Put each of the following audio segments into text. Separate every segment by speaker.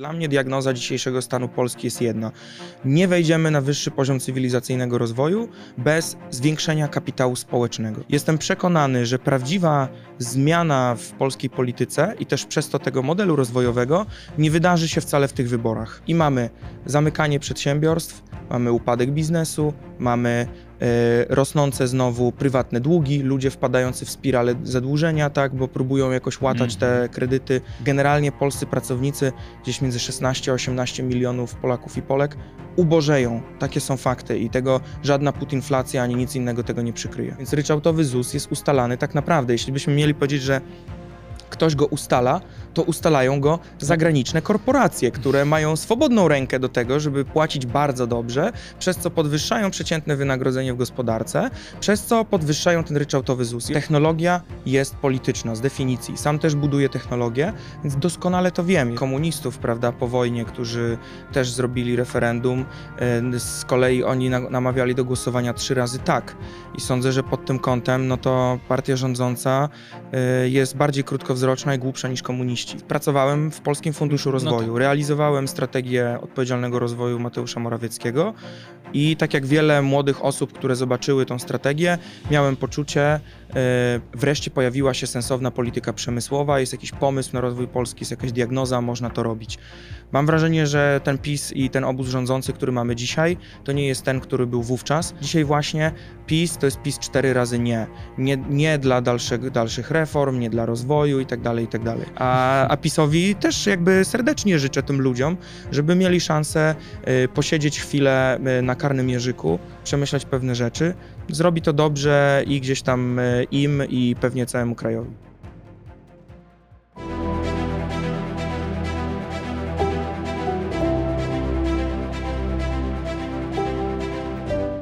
Speaker 1: Dla mnie diagnoza dzisiejszego stanu Polski jest jedna. Nie wejdziemy na wyższy poziom cywilizacyjnego rozwoju bez zwiększenia kapitału społecznego. Jestem przekonany, że prawdziwa zmiana w polskiej polityce i też przez to tego modelu rozwojowego nie wydarzy się wcale w tych wyborach. I mamy zamykanie przedsiębiorstw, mamy upadek biznesu, mamy rosnące znowu prywatne długi, ludzie wpadający w spiralę zadłużenia, tak, bo próbują jakoś łatać te kredyty. Generalnie polscy pracownicy, gdzieś między 16 a 18 milionów Polaków i Polek, ubożeją. Takie są fakty i tego żadna putinflacja ani nic innego tego nie przykryje. Więc ryczałtowy ZUS jest ustalany tak naprawdę. Jeśli byśmy mieli powiedzieć, że ktoś go ustala, to ustalają go zagraniczne korporacje, które mają swobodną rękę do tego, żeby płacić bardzo dobrze, przez co podwyższają przeciętne wynagrodzenie w gospodarce, przez co podwyższają ten ryczałtowy ZUS. Technologia jest polityczna z definicji. Sam też buduję technologię, więc doskonale to wiem. Komunistów, prawda, po wojnie, którzy też zrobili referendum, e, z kolei oni na- namawiali do głosowania trzy razy tak. I sądzę, że pod tym kątem, no to partia rządząca e, jest bardziej krótkowzroczna i głupsza niż komuniści. Pracowałem w Polskim Funduszu Rozwoju, realizowałem strategię odpowiedzialnego rozwoju Mateusza Morawieckiego i tak jak wiele młodych osób, które zobaczyły tą strategię, miałem poczucie, e, wreszcie pojawiła się sensowna polityka przemysłowa, jest jakiś pomysł na rozwój Polski, jest jakaś diagnoza, można to robić. Mam wrażenie, że ten PiS i ten obóz rządzący, który mamy dzisiaj, to nie jest ten, który był wówczas. Dzisiaj właśnie PiS to jest PiS cztery razy nie. Nie, nie dla dalszych, dalszych reform, nie dla rozwoju i tak dalej, i tak. A, a PiSowi też jakby serdecznie życzę tym ludziom, żeby mieli szansę y, posiedzieć chwilę y, na karnym jeżyku, przemyśleć pewne rzeczy. Zrobi to dobrze i gdzieś tam y, im i pewnie całemu krajowi.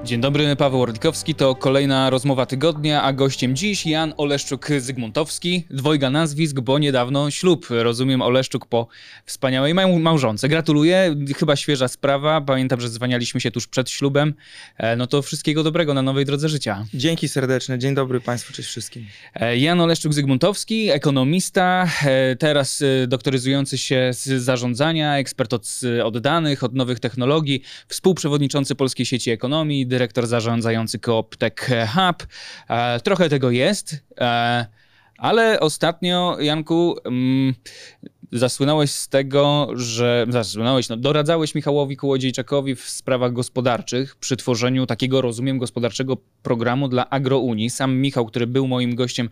Speaker 2: Dzień dobry, Paweł Orlikowski, to kolejna rozmowa tygodnia, a gościem dziś Jan Oleszczuk-Zygmuntowski. Dwojga nazwisk, bo niedawno ślub, rozumiem, Oleszczuk po wspaniałej mał- małżonce. Gratuluję, chyba świeża sprawa, pamiętam, że zwanialiśmy się tuż przed ślubem. E, No to wszystkiego dobrego na nowej drodze życia.
Speaker 1: Dzięki serdeczne, dzień dobry Państwu, cześć wszystkim.
Speaker 2: E, Jan Oleszczuk-Zygmuntowski, ekonomista, e, teraz doktoryzujący się z zarządzania, ekspert od, od danych, od nowych technologii, współprzewodniczący Polskiej Sieci Ekonomii, dyrektor zarządzający Coop Tech Hub. E, Trochę tego jest, e, ale ostatnio, Janku, mm, zasłynąłeś z tego, że zasłynąłeś, no, doradzałeś Michałowi Kołodziejczakowi w sprawach gospodarczych przy tworzeniu takiego, rozumiem, gospodarczego programu dla Agrounii. Sam Michał, który był moim gościem,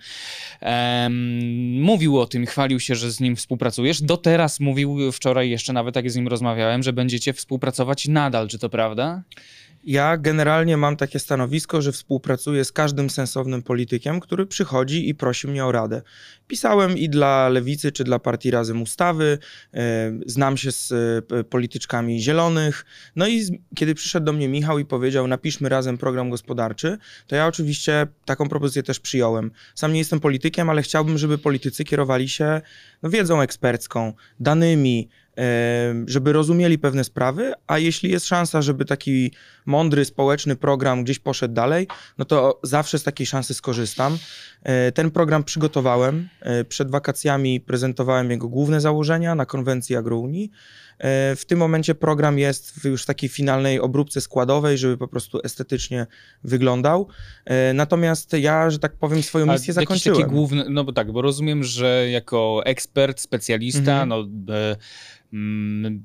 Speaker 2: em, mówił o tym, chwalił się, że z nim współpracujesz. Do teraz mówił wczoraj jeszcze nawet, jak z nim rozmawiałem, że będziecie współpracować nadal. Czy to prawda?
Speaker 1: Ja generalnie mam takie stanowisko, że współpracuję z każdym sensownym politykiem, który przychodzi i prosi mnie o radę. Pisałem i dla Lewicy, czy dla Partii Razem ustawy, e, znam się z e, polityczkami zielonych. No i kiedy przyszedł do mnie Michał i powiedział, napiszmy razem program gospodarczy, to ja oczywiście taką propozycję też przyjąłem. Sam nie jestem politykiem, ale chciałbym, żeby politycy kierowali się no, wiedzą ekspercką, danymi, e, żeby rozumieli pewne sprawy, a jeśli jest szansa, żeby taki mądry, społeczny program gdzieś poszedł dalej, no to zawsze z takiej szansy skorzystam. E, Ten program przygotowałem. e, Przed wakacjami prezentowałem jego główne założenia na konwencji Agrounii. E, W tym momencie program jest w już takiej finalnej obróbce składowej, żeby po prostu estetycznie wyglądał. Natomiast ja, że tak powiem, swoją
Speaker 2: A
Speaker 1: misję
Speaker 2: jakieś
Speaker 1: zakończyłem.
Speaker 2: Takie główne, no bo tak, bo rozumiem, że jako ekspert, specjalista,
Speaker 1: Mhm.
Speaker 2: no e, mm,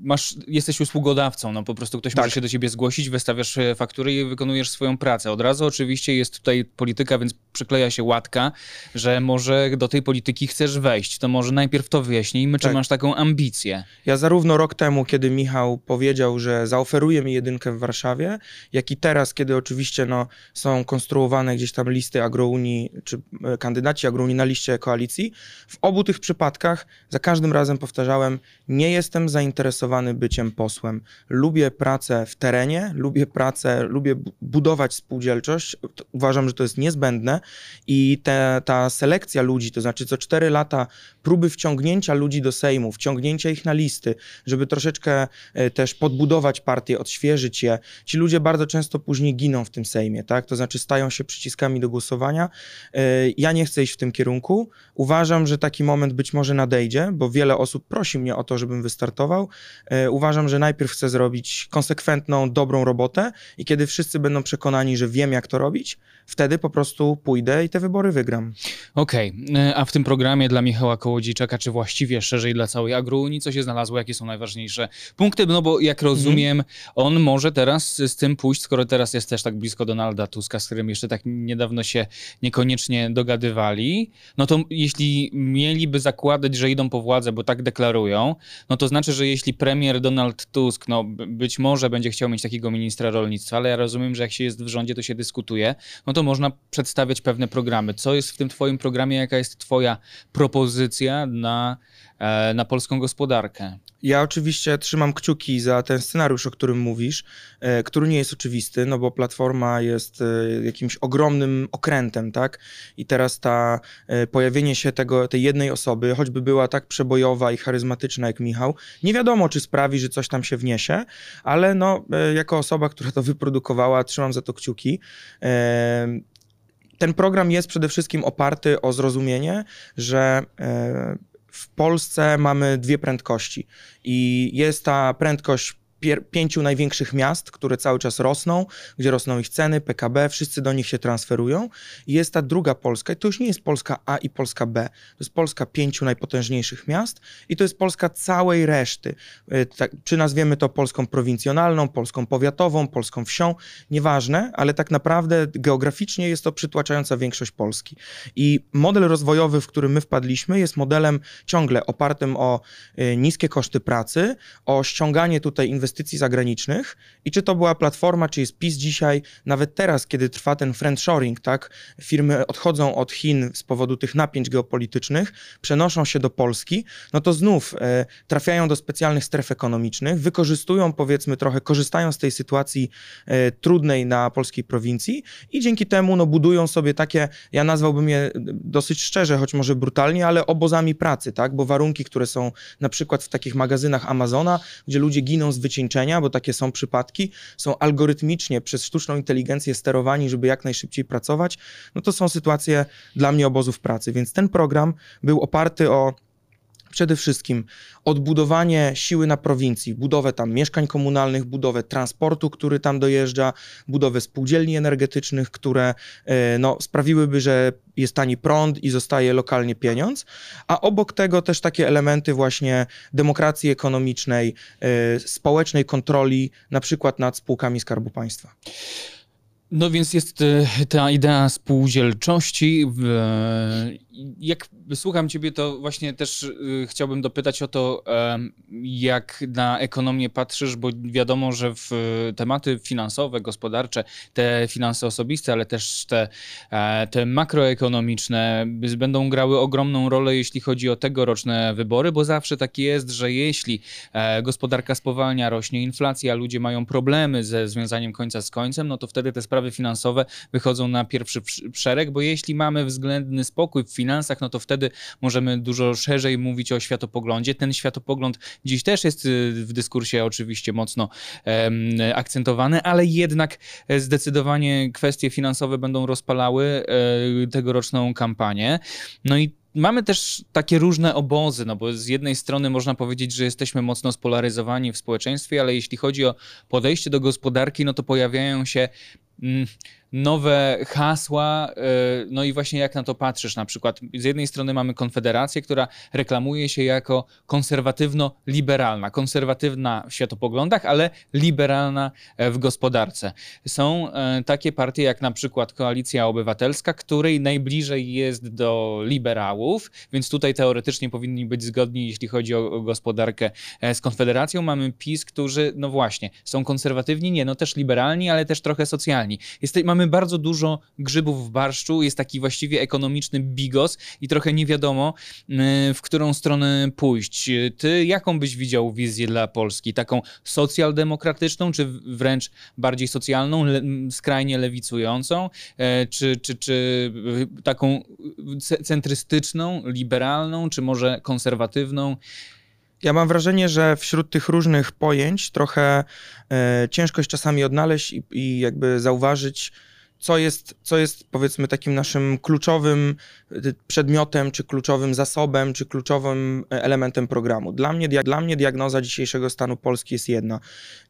Speaker 2: masz, jesteś usługodawcą, no po prostu ktoś
Speaker 1: Tak.
Speaker 2: może się do ciebie zgłosić, wystawiasz e, faktury i wykonujesz swoją pracę. Od razu oczywiście jest tutaj polityka, więc przykleja się łatka, że może do tej polityki chcesz wejść. To może najpierw to wyjaśnijmy, czy
Speaker 1: Tak.
Speaker 2: masz taką ambicję.
Speaker 1: Ja zarówno rok temu, kiedy Michał powiedział, że zaoferuje mi jedynkę w Warszawie, jak i teraz, kiedy oczywiście no, są konstruowane gdzieś tam listy Agrounii, czy e, kandydaci Agrounii na liście koalicji, w obu tych przypadkach za każdym razem powtarzałem, nie jestem zainteresowany byciem posłem. Lubię pracę w terenie, lubię pracę, lubię bu- budować spółdzielczość. Uważam, że to jest niezbędne i te, ta selekcja ludzi, to znaczy co cztery lata próby wciągnięcia ludzi do Sejmu, wciągnięcia ich na listy, żeby troszeczkę e, też podbudować partię, odświeżyć je. Ci ludzie bardzo często później giną w tym Sejmie, tak? To znaczy stają się przyciskami do głosowania. E, Ja nie chcę iść w tym kierunku. Uważam, że taki moment być może nadejdzie, bo wiele osób prosi mnie o to, żebym wystartował, uważam, że najpierw chcę zrobić konsekwentną, dobrą robotę i kiedy wszyscy będą przekonani, że wiem, jak to robić, wtedy po prostu pójdę i te wybory wygram.
Speaker 2: Okej, okay. a w tym programie dla Michała Kołodziejczaka, czy właściwie szerzej dla całej Agrounii, co się znalazło, jakie są najważniejsze punkty? No bo jak rozumiem, mhm. on może teraz z tym pójść, skoro teraz jest też tak blisko Donalda Tuska, z którym jeszcze tak niedawno się niekoniecznie dogadywali, no to jeśli mieliby zakładać, że idą po władzę, bo tak deklarują, no to znaczy, że jeśli premier Donald Tusk, no być może będzie chciał mieć takiego ministra rolnictwa, ale ja rozumiem, że jak się jest w rządzie, to się dyskutuje, no to można przedstawiać pewne programy. Co jest w tym twoim programie, jaka jest twoja propozycja na na polską gospodarkę.
Speaker 1: Ja oczywiście trzymam kciuki za ten scenariusz, o którym mówisz, e, który nie jest oczywisty, no bo platforma jest e, jakimś ogromnym okrętem, tak? I teraz ta pojawienie się tego, tej jednej osoby, choćby była tak przebojowa i charyzmatyczna jak Michał, nie wiadomo, czy sprawi, że coś tam się wniesie, ale no, jako osoba, która to wyprodukowała, trzymam za to kciuki ten program jest przede wszystkim oparty o zrozumienie, że w Polsce mamy dwie prędkości i jest ta prędkość pięciu największych miast, które cały czas rosną, gdzie rosną ich ceny, PKB, wszyscy do nich się transferują. I jest ta druga Polska, i to już nie jest Polska A i Polska B, to jest Polska pięciu najpotężniejszych miast i to jest Polska całej reszty. Tak, czy nazwiemy to Polską prowincjonalną, Polską powiatową, Polską wsią, nieważne, ale tak naprawdę geograficznie jest to przytłaczająca większość Polski. I model rozwojowy, w którym my wpadliśmy, jest modelem ciągle opartym o y, niskie koszty pracy, o ściąganie tutaj inwestycji inwestycji zagranicznych i czy to była platforma, czy jest PiS dzisiaj, nawet teraz, kiedy trwa ten friendshoring, tak, firmy odchodzą od Chin z powodu tych napięć geopolitycznych, przenoszą się do Polski, no to znów e, trafiają do specjalnych stref ekonomicznych, wykorzystują powiedzmy trochę, korzystają z tej sytuacji e, trudnej na polskiej prowincji i dzięki temu no, budują sobie takie, ja nazwałbym je dosyć szczerze, choć może brutalnie, ale obozami pracy, tak, bo warunki, które są na przykład w takich magazynach Amazona, gdzie ludzie giną z wycieńczenia wycieńczenia, bo takie są przypadki, są algorytmicznie przez sztuczną inteligencję sterowani, żeby jak najszybciej pracować, no to są sytuacje dla mnie obozów pracy. Więc ten program był oparty o przede wszystkim odbudowanie siły na prowincji, budowę tam mieszkań komunalnych, budowę transportu, który tam dojeżdża, budowę spółdzielni energetycznych, które e, no, sprawiłyby, że jest tani prąd i zostaje lokalnie pieniądz, a obok tego też takie elementy właśnie demokracji ekonomicznej, e, społecznej kontroli, na przykład nad spółkami Skarbu Państwa.
Speaker 2: No więc jest e, ta idea spółdzielczości. Jak słucham ciebie, to właśnie też y, chciałbym dopytać o to, jak na ekonomię patrzysz, bo wiadomo, że w tematy finansowe, gospodarcze, te finanse osobiste, ale też te, e, te makroekonomiczne będą grały ogromną rolę, jeśli chodzi o tegoroczne wybory, bo zawsze tak jest, że jeśli e, gospodarka spowalnia, rośnie inflacja, ludzie mają problemy ze związaniem końca z końcem, no to wtedy te sprawy finansowe wychodzą na pierwszy szereg, bo jeśli mamy względny spokój w finansach, no to wtedy możemy dużo szerzej mówić o światopoglądzie. Ten światopogląd dziś też jest y, w dyskursie oczywiście mocno um, akcentowany, ale jednak zdecydowanie kwestie finansowe będą rozpalały e, tegoroczną kampanię. No i mamy też takie różne obozy, no bo z jednej strony można powiedzieć, że jesteśmy mocno spolaryzowani w społeczeństwie, ale jeśli chodzi o podejście do gospodarki, no to pojawiają się mm, nowe hasła, e, no i właśnie jak na to patrzysz, na przykład z jednej strony mamy Konfederację, która reklamuje się jako konserwatywno-liberalna, konserwatywna w światopoglądach, ale liberalna e, w gospodarce. Są e, takie partie jak na przykład Koalicja Obywatelska, której najbliżej jest do liberałów, więc tutaj teoretycznie powinni być zgodni, jeśli chodzi o gospodarkę z Konfederacją. Mamy PiS, którzy, no właśnie, są konserwatywni, nie, no też liberalni, ale też trochę socjalni. Jest, mamy bardzo dużo grzybów w barszczu, jest taki właściwie ekonomiczny bigos i trochę nie wiadomo, y, w którą stronę pójść. Ty jaką byś widział wizję dla Polski? Taką socjaldemokratyczną, czy wręcz bardziej socjalną, le, skrajnie lewicującą, e, czy, czy, czy y, taką centrystyczną, liberalną, czy może konserwatywną?
Speaker 1: Ja mam wrażenie, że wśród tych różnych pojęć trochę e, ciężko jest czasami odnaleźć i, i jakby zauważyć co jest, co jest powiedzmy takim naszym kluczowym y, przedmiotem, czy kluczowym zasobem, czy kluczowym e, elementem programu. Dla mnie, dla mnie diagnoza dzisiejszego stanu Polski jest jedna.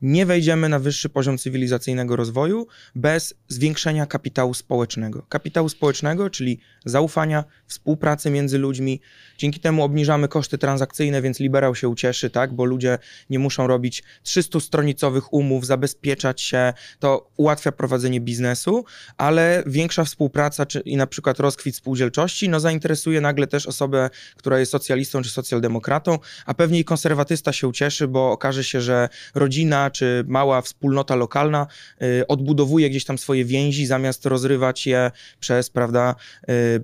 Speaker 1: Nie wejdziemy na wyższy poziom cywilizacyjnego rozwoju bez zwiększenia kapitału społecznego. Kapitału społecznego, czyli zaufania, współpracy między ludźmi. Dzięki temu obniżamy koszty transakcyjne, więc liberał się ucieszy, tak? bo ludzie nie muszą robić 300-stronicowych umów, zabezpieczać się. To ułatwia prowadzenie biznesu, ale większa współpraca czy, i na przykład rozkwit spółdzielczości no, zainteresuje nagle też osobę, która jest socjalistą czy socjaldemokratą, a pewnie i konserwatysta się ucieszy, bo okaże się, że rodzina czy mała wspólnota lokalna y, odbudowuje gdzieś tam swoje więzi, zamiast rozrywać je przez prawda,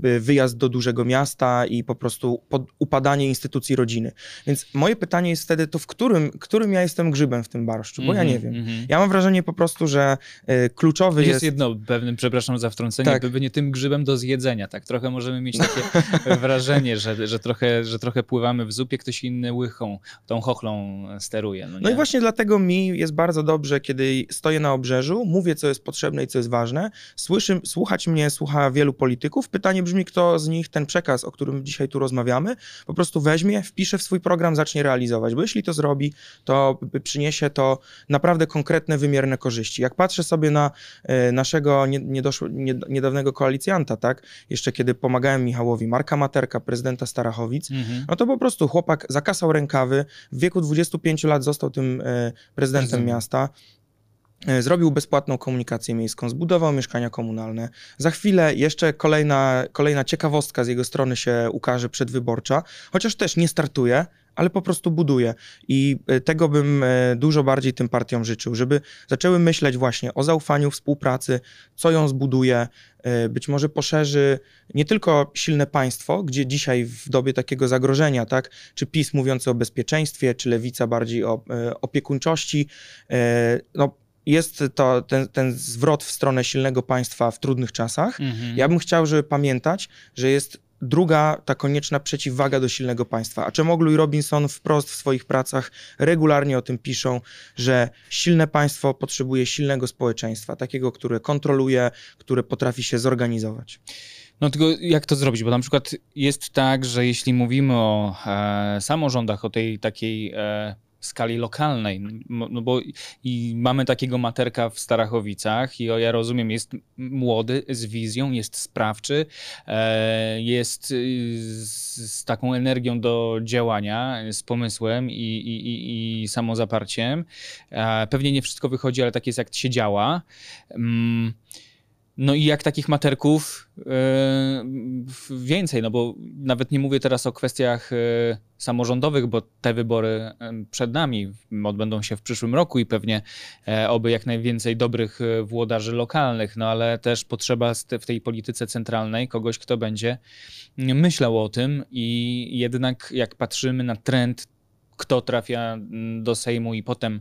Speaker 1: y, wyjazd do dużego miasta i po prostu pod, upadanie instytucji rodziny. Więc moje pytanie jest wtedy, to w którym, którym ja jestem grzybem w tym barszczu, bo ja nie wiem.
Speaker 2: Mhm.
Speaker 1: Ja mam wrażenie po prostu, że y, kluczowy
Speaker 2: Jest,
Speaker 1: jest...
Speaker 2: jedno pewnym, przepraszam za wtrącenie,
Speaker 1: Tak.
Speaker 2: pewnie tym grzybem do zjedzenia, tak? Trochę możemy mieć takie wrażenie, że, że, trochę, że trochę pływamy w zupie, ktoś inny łychą, tą chochlą steruje. No,
Speaker 1: No i
Speaker 2: nie?
Speaker 1: właśnie dlatego mi jest bardzo dobrze, kiedy stoję na obrzeżu, mówię, co jest potrzebne i co jest ważne. Słyszy, słuchać mnie słucha wielu polityków. Pytanie brzmi, kto z nich ten przekaz, o którym dzisiaj tu rozmawiamy, po prostu weźmie, wpisze w swój program, zacznie realizować. Bo jeśli to zrobi, to przyniesie to naprawdę konkretne, wymierne korzyści. Jak patrzę sobie na e, naszego nie, niedawnego koalicjanta, tak, jeszcze kiedy pomagałem Michałowi, Marka Materka, prezydenta Starachowic,
Speaker 2: Mhm.
Speaker 1: no to po prostu chłopak zakasał rękawy, w wieku 25 lat został tym e, prezydentem
Speaker 2: Prezydent.
Speaker 1: miasta. E, Zrobił bezpłatną komunikację miejską, zbudował mieszkania komunalne. Za chwilę jeszcze kolejna, kolejna ciekawostka z jego strony się ukaże przedwyborcza, chociaż też nie startuje, ale po prostu buduje. I e, tego bym e, dużo bardziej tym partiom życzył, żeby zaczęły myśleć właśnie o zaufaniu, współpracy, co ją zbuduje, e, być może poszerzy nie tylko silne państwo, gdzie dzisiaj w dobie takiego zagrożenia, tak, czy PiS mówiący o bezpieczeństwie, czy lewica bardziej o opiekuńczości, no, jest to ten, ten zwrot w stronę silnego państwa w trudnych czasach.
Speaker 2: Mhm.
Speaker 1: Ja bym chciał, żeby pamiętać, że jest druga, ta konieczna przeciwwaga do silnego państwa. A Czemoglu i Robinson wprost w swoich pracach regularnie o tym piszą, że silne państwo potrzebuje silnego społeczeństwa, takiego, które kontroluje, które potrafi się zorganizować.
Speaker 2: No tylko jak to zrobić? Bo na przykład jest tak, że jeśli mówimy o e, samorządach, o tej takiej e, skali lokalnej, m- no bo i mamy takiego materka w Starachowicach i o, ja rozumiem, jest młody, z wizją, jest sprawczy, e, jest y, z, taką energią do działania, z pomysłem i, i, i, i samozaparciem. E, pewnie nie wszystko wychodzi, ale tak jest jak się działa. No i jak takich materków e, więcej, no bo nawet nie mówię teraz o kwestiach e, samorządowych, bo te wybory e, przed nami odbędą się w przyszłym roku i pewnie oby jak najwięcej dobrych włodarzy lokalnych, no ale też potrzeba w tej polityce centralnej kogoś, kto będzie myślał o tym i jednak jak patrzymy na trend kto trafia mm, do Sejmu i potem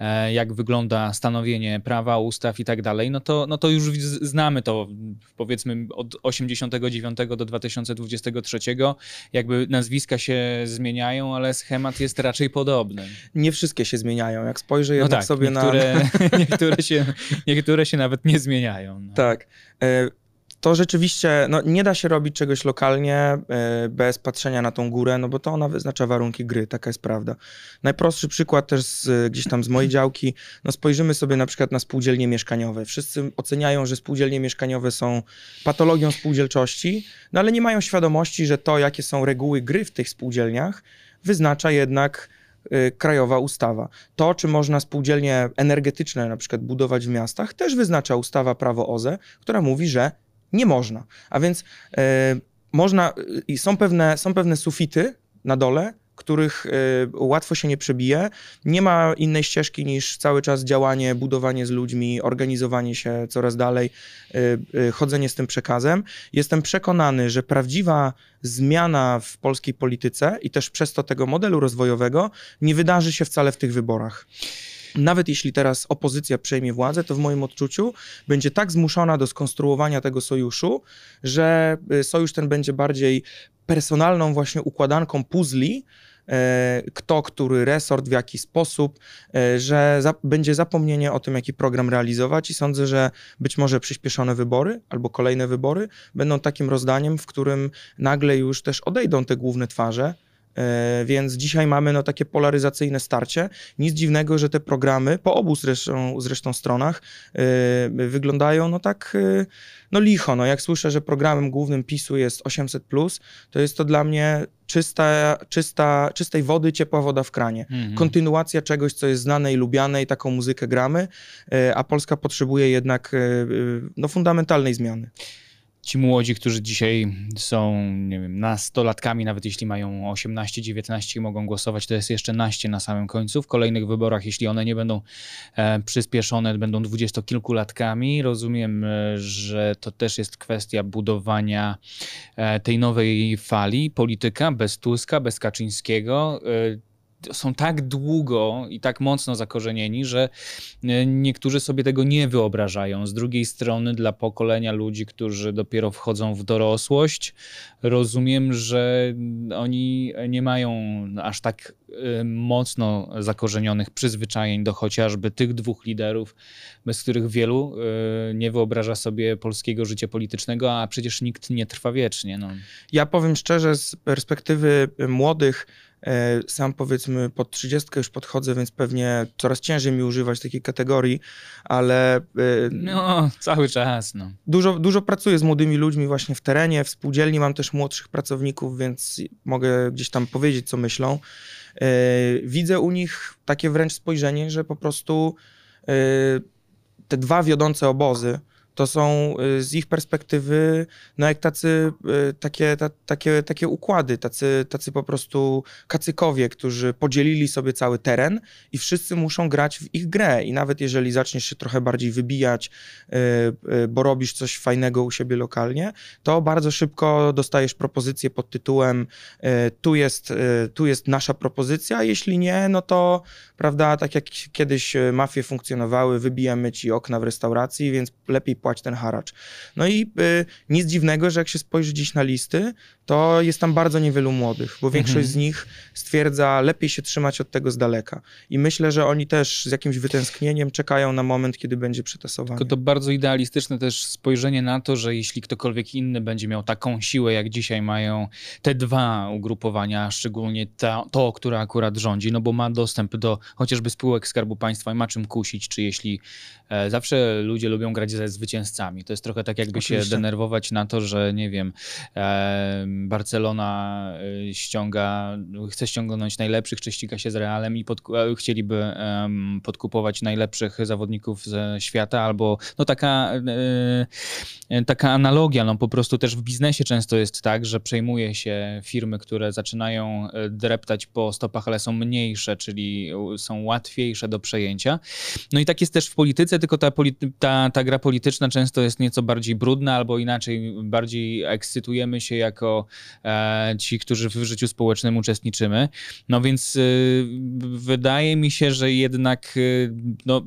Speaker 2: e, jak wygląda stanowienie prawa, ustaw i tak dalej, no to, no to już znamy to powiedzmy od 89 do 2023, jakby nazwiska się zmieniają, ale schemat jest raczej podobny.
Speaker 1: Nie wszystkie się zmieniają. Jak spojrzę
Speaker 2: No
Speaker 1: jednak
Speaker 2: tak,
Speaker 1: sobie na...
Speaker 2: niektóre, niektóre, się, niektóre się nawet nie zmieniają. No.
Speaker 1: Tak. E, To rzeczywiście, no, nie da się robić czegoś lokalnie e, bez patrzenia na tą górę, no bo to ona wyznacza warunki gry, taka jest prawda. Najprostszy przykład też z, gdzieś tam z mojej działki, no spojrzymy sobie na przykład na spółdzielnie mieszkaniowe. Wszyscy oceniają, że spółdzielnie mieszkaniowe są patologią spółdzielczości, no ale nie mają świadomości, że to, jakie są reguły gry w tych spółdzielniach, wyznacza jednak y, krajowa ustawa. To, czy można spółdzielnie energetyczne na przykład budować w miastach, też wyznacza ustawa Prawo OZE, która mówi, że nie można. A więc y, można, i są pewne, są pewne sufity na dole, których y, łatwo się nie przebije. Nie ma innej ścieżki niż cały czas działanie, budowanie z ludźmi, organizowanie się coraz dalej, y, y, chodzenie z tym przekazem. Jestem przekonany, że prawdziwa zmiana w polskiej polityce i też przez to tego modelu rozwojowego nie wydarzy się wcale w tych wyborach. Nawet jeśli teraz opozycja przejmie władzę, to w moim odczuciu będzie tak zmuszona do skonstruowania tego sojuszu, że y, sojusz ten będzie bardziej personalną właśnie układanką puzli, e, kto, który resort, w jaki sposób, e, że za, będzie zapomnienie o tym, jaki program realizować i sądzę, że być może przyspieszone wybory albo kolejne wybory będą takim rozdaniem, w którym nagle już też odejdą te główne twarze, Więc dzisiaj mamy no, takie polaryzacyjne starcie. Nic dziwnego, że te programy po obu zresztą, zresztą stronach e, wyglądają no tak e, no licho. No, jak słyszę, że programem głównym PiSu jest 800+, to jest to dla mnie czysta, czysta, czystej wody, ciepła woda w kranie.
Speaker 2: Mhm.
Speaker 1: Kontynuacja czegoś, co jest znane i lubiane i taką muzykę gramy, e, a Polska potrzebuje jednak e, e, no, fundamentalnej zmiany.
Speaker 2: Ci młodzi, którzy dzisiaj są, nie wiem, nastolatkami, nawet jeśli mają 18, 19 i mogą głosować, to jest jeszcze naście na samym końcu. W kolejnych wyborach, jeśli one nie będą e, przyspieszone, będą dwudziestokilkulatkami. Rozumiem, e, że to też jest kwestia budowania e, tej nowej fali. Polityka bez Tuska, bez Kaczyńskiego. E, są tak długo i tak mocno zakorzenieni, że e, niektórzy sobie tego nie wyobrażają. Z drugiej strony, dla pokolenia ludzi, którzy dopiero wchodzą w dorosłość, rozumiem, że oni nie mają aż tak e, mocno zakorzenionych przyzwyczajeń do chociażby tych dwóch liderów, bez których wielu e, nie wyobraża sobie polskiego życia politycznego, a przecież nikt nie trwa wiecznie. No.
Speaker 1: Ja powiem szczerze, z perspektywy młodych, sam powiedzmy pod 30 już podchodzę, więc pewnie coraz ciężej mi używać takiej kategorii, ale e,
Speaker 2: no, cały czas. No.
Speaker 1: dużo, dużo pracuję z młodymi ludźmi właśnie w terenie, w spółdzielni mam też młodszych pracowników, więc mogę gdzieś tam powiedzieć, co myślą. E, Widzę u nich takie wręcz spojrzenie, że po prostu e, te dwa wiodące obozy to są y, z ich perspektywy, no jak tacy, y, takie, ta, takie, takie układy, tacy, tacy po prostu kacykowie, którzy podzielili sobie cały teren i wszyscy muszą grać w ich grę. I nawet jeżeli zaczniesz się trochę bardziej wybijać, y, bo robisz coś fajnego u siebie lokalnie, to bardzo szybko dostajesz propozycję pod tytułem tu jest, tu jest nasza propozycja, jeśli nie, no to prawda, tak jak kiedyś mafie funkcjonowały, wybijamy ci okna w restauracji, więc lepiej płać ten haracz. No i y, nic dziwnego, że jak się spojrzy dziś na listy, to jest tam bardzo niewielu młodych, bo większość
Speaker 2: Mhm.
Speaker 1: z nich stwierdza, lepiej się trzymać od tego z daleka. I myślę, że oni też z jakimś wytęsknieniem czekają na moment, kiedy będzie przetasowanie.
Speaker 2: Tylko to bardzo idealistyczne też spojrzenie na to, że jeśli ktokolwiek inny będzie miał taką siłę, jak dzisiaj mają te dwa ugrupowania, szczególnie ta, to, które akurat rządzi, no bo ma dostęp do chociażby spółek Skarbu Państwa i ma czym kusić, czy jeśli e, zawsze ludzie lubią grać ze zwycięzcami. To jest trochę tak, jakby się
Speaker 1: Oczywiście.
Speaker 2: denerwować na to, że nie wiem, e, Barcelona e, ściąga, chce ściągnąć najlepszych, czy ściga się z Realem i podku- e, chcieliby podkupować najlepszych zawodników ze świata, albo no taka, e, e, taka analogia, no po prostu też w biznesie często jest tak, że przejmuje się firmy, które zaczynają dreptać po stopach, ale są mniejsze, czyli są łatwiejsze do przejęcia. No i tak jest też w polityce, tylko ta, ta, ta gra polityczna często jest nieco bardziej brudna, albo inaczej, bardziej ekscytujemy się jako e, ci, którzy w życiu społecznym uczestniczymy. No więc y, wydaje mi się, że jednak y, no,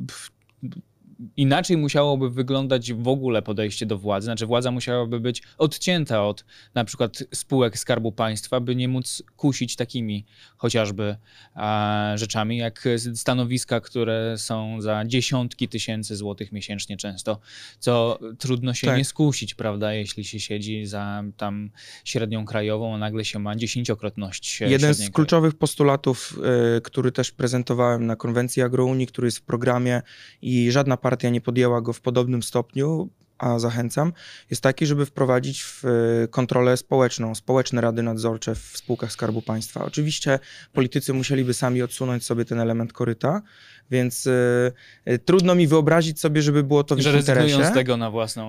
Speaker 2: inaczej musiałoby wyglądać w ogóle podejście do władzy. Znaczy władza musiałaby być odcięta od na przykład spółek Skarbu Państwa, by nie móc kusić takimi chociażby e, rzeczami, jak stanowiska, które są za dziesiątki tysięcy złotych miesięcznie często, co trudno się
Speaker 1: Tak.
Speaker 2: nie skusić, prawda, jeśli się siedzi za tam średnią krajową, a nagle się ma dziesięciokrotność
Speaker 1: Jeden z
Speaker 2: krajowej.
Speaker 1: kluczowych postulatów, y, który też prezentowałem na konwencji Agrounii, który jest w programie i żadna partia nie podjęła go w podobnym stopniu, a zachęcam, jest taki, żeby wprowadzić w y, kontrolę społeczną, społeczne rady nadzorcze w spółkach Skarbu Państwa. Oczywiście politycy musieliby sami odsunąć sobie ten element koryta, więc y, y, trudno mi wyobrazić sobie, żeby było to w
Speaker 2: Że
Speaker 1: ich interesie.
Speaker 2: z tego na własną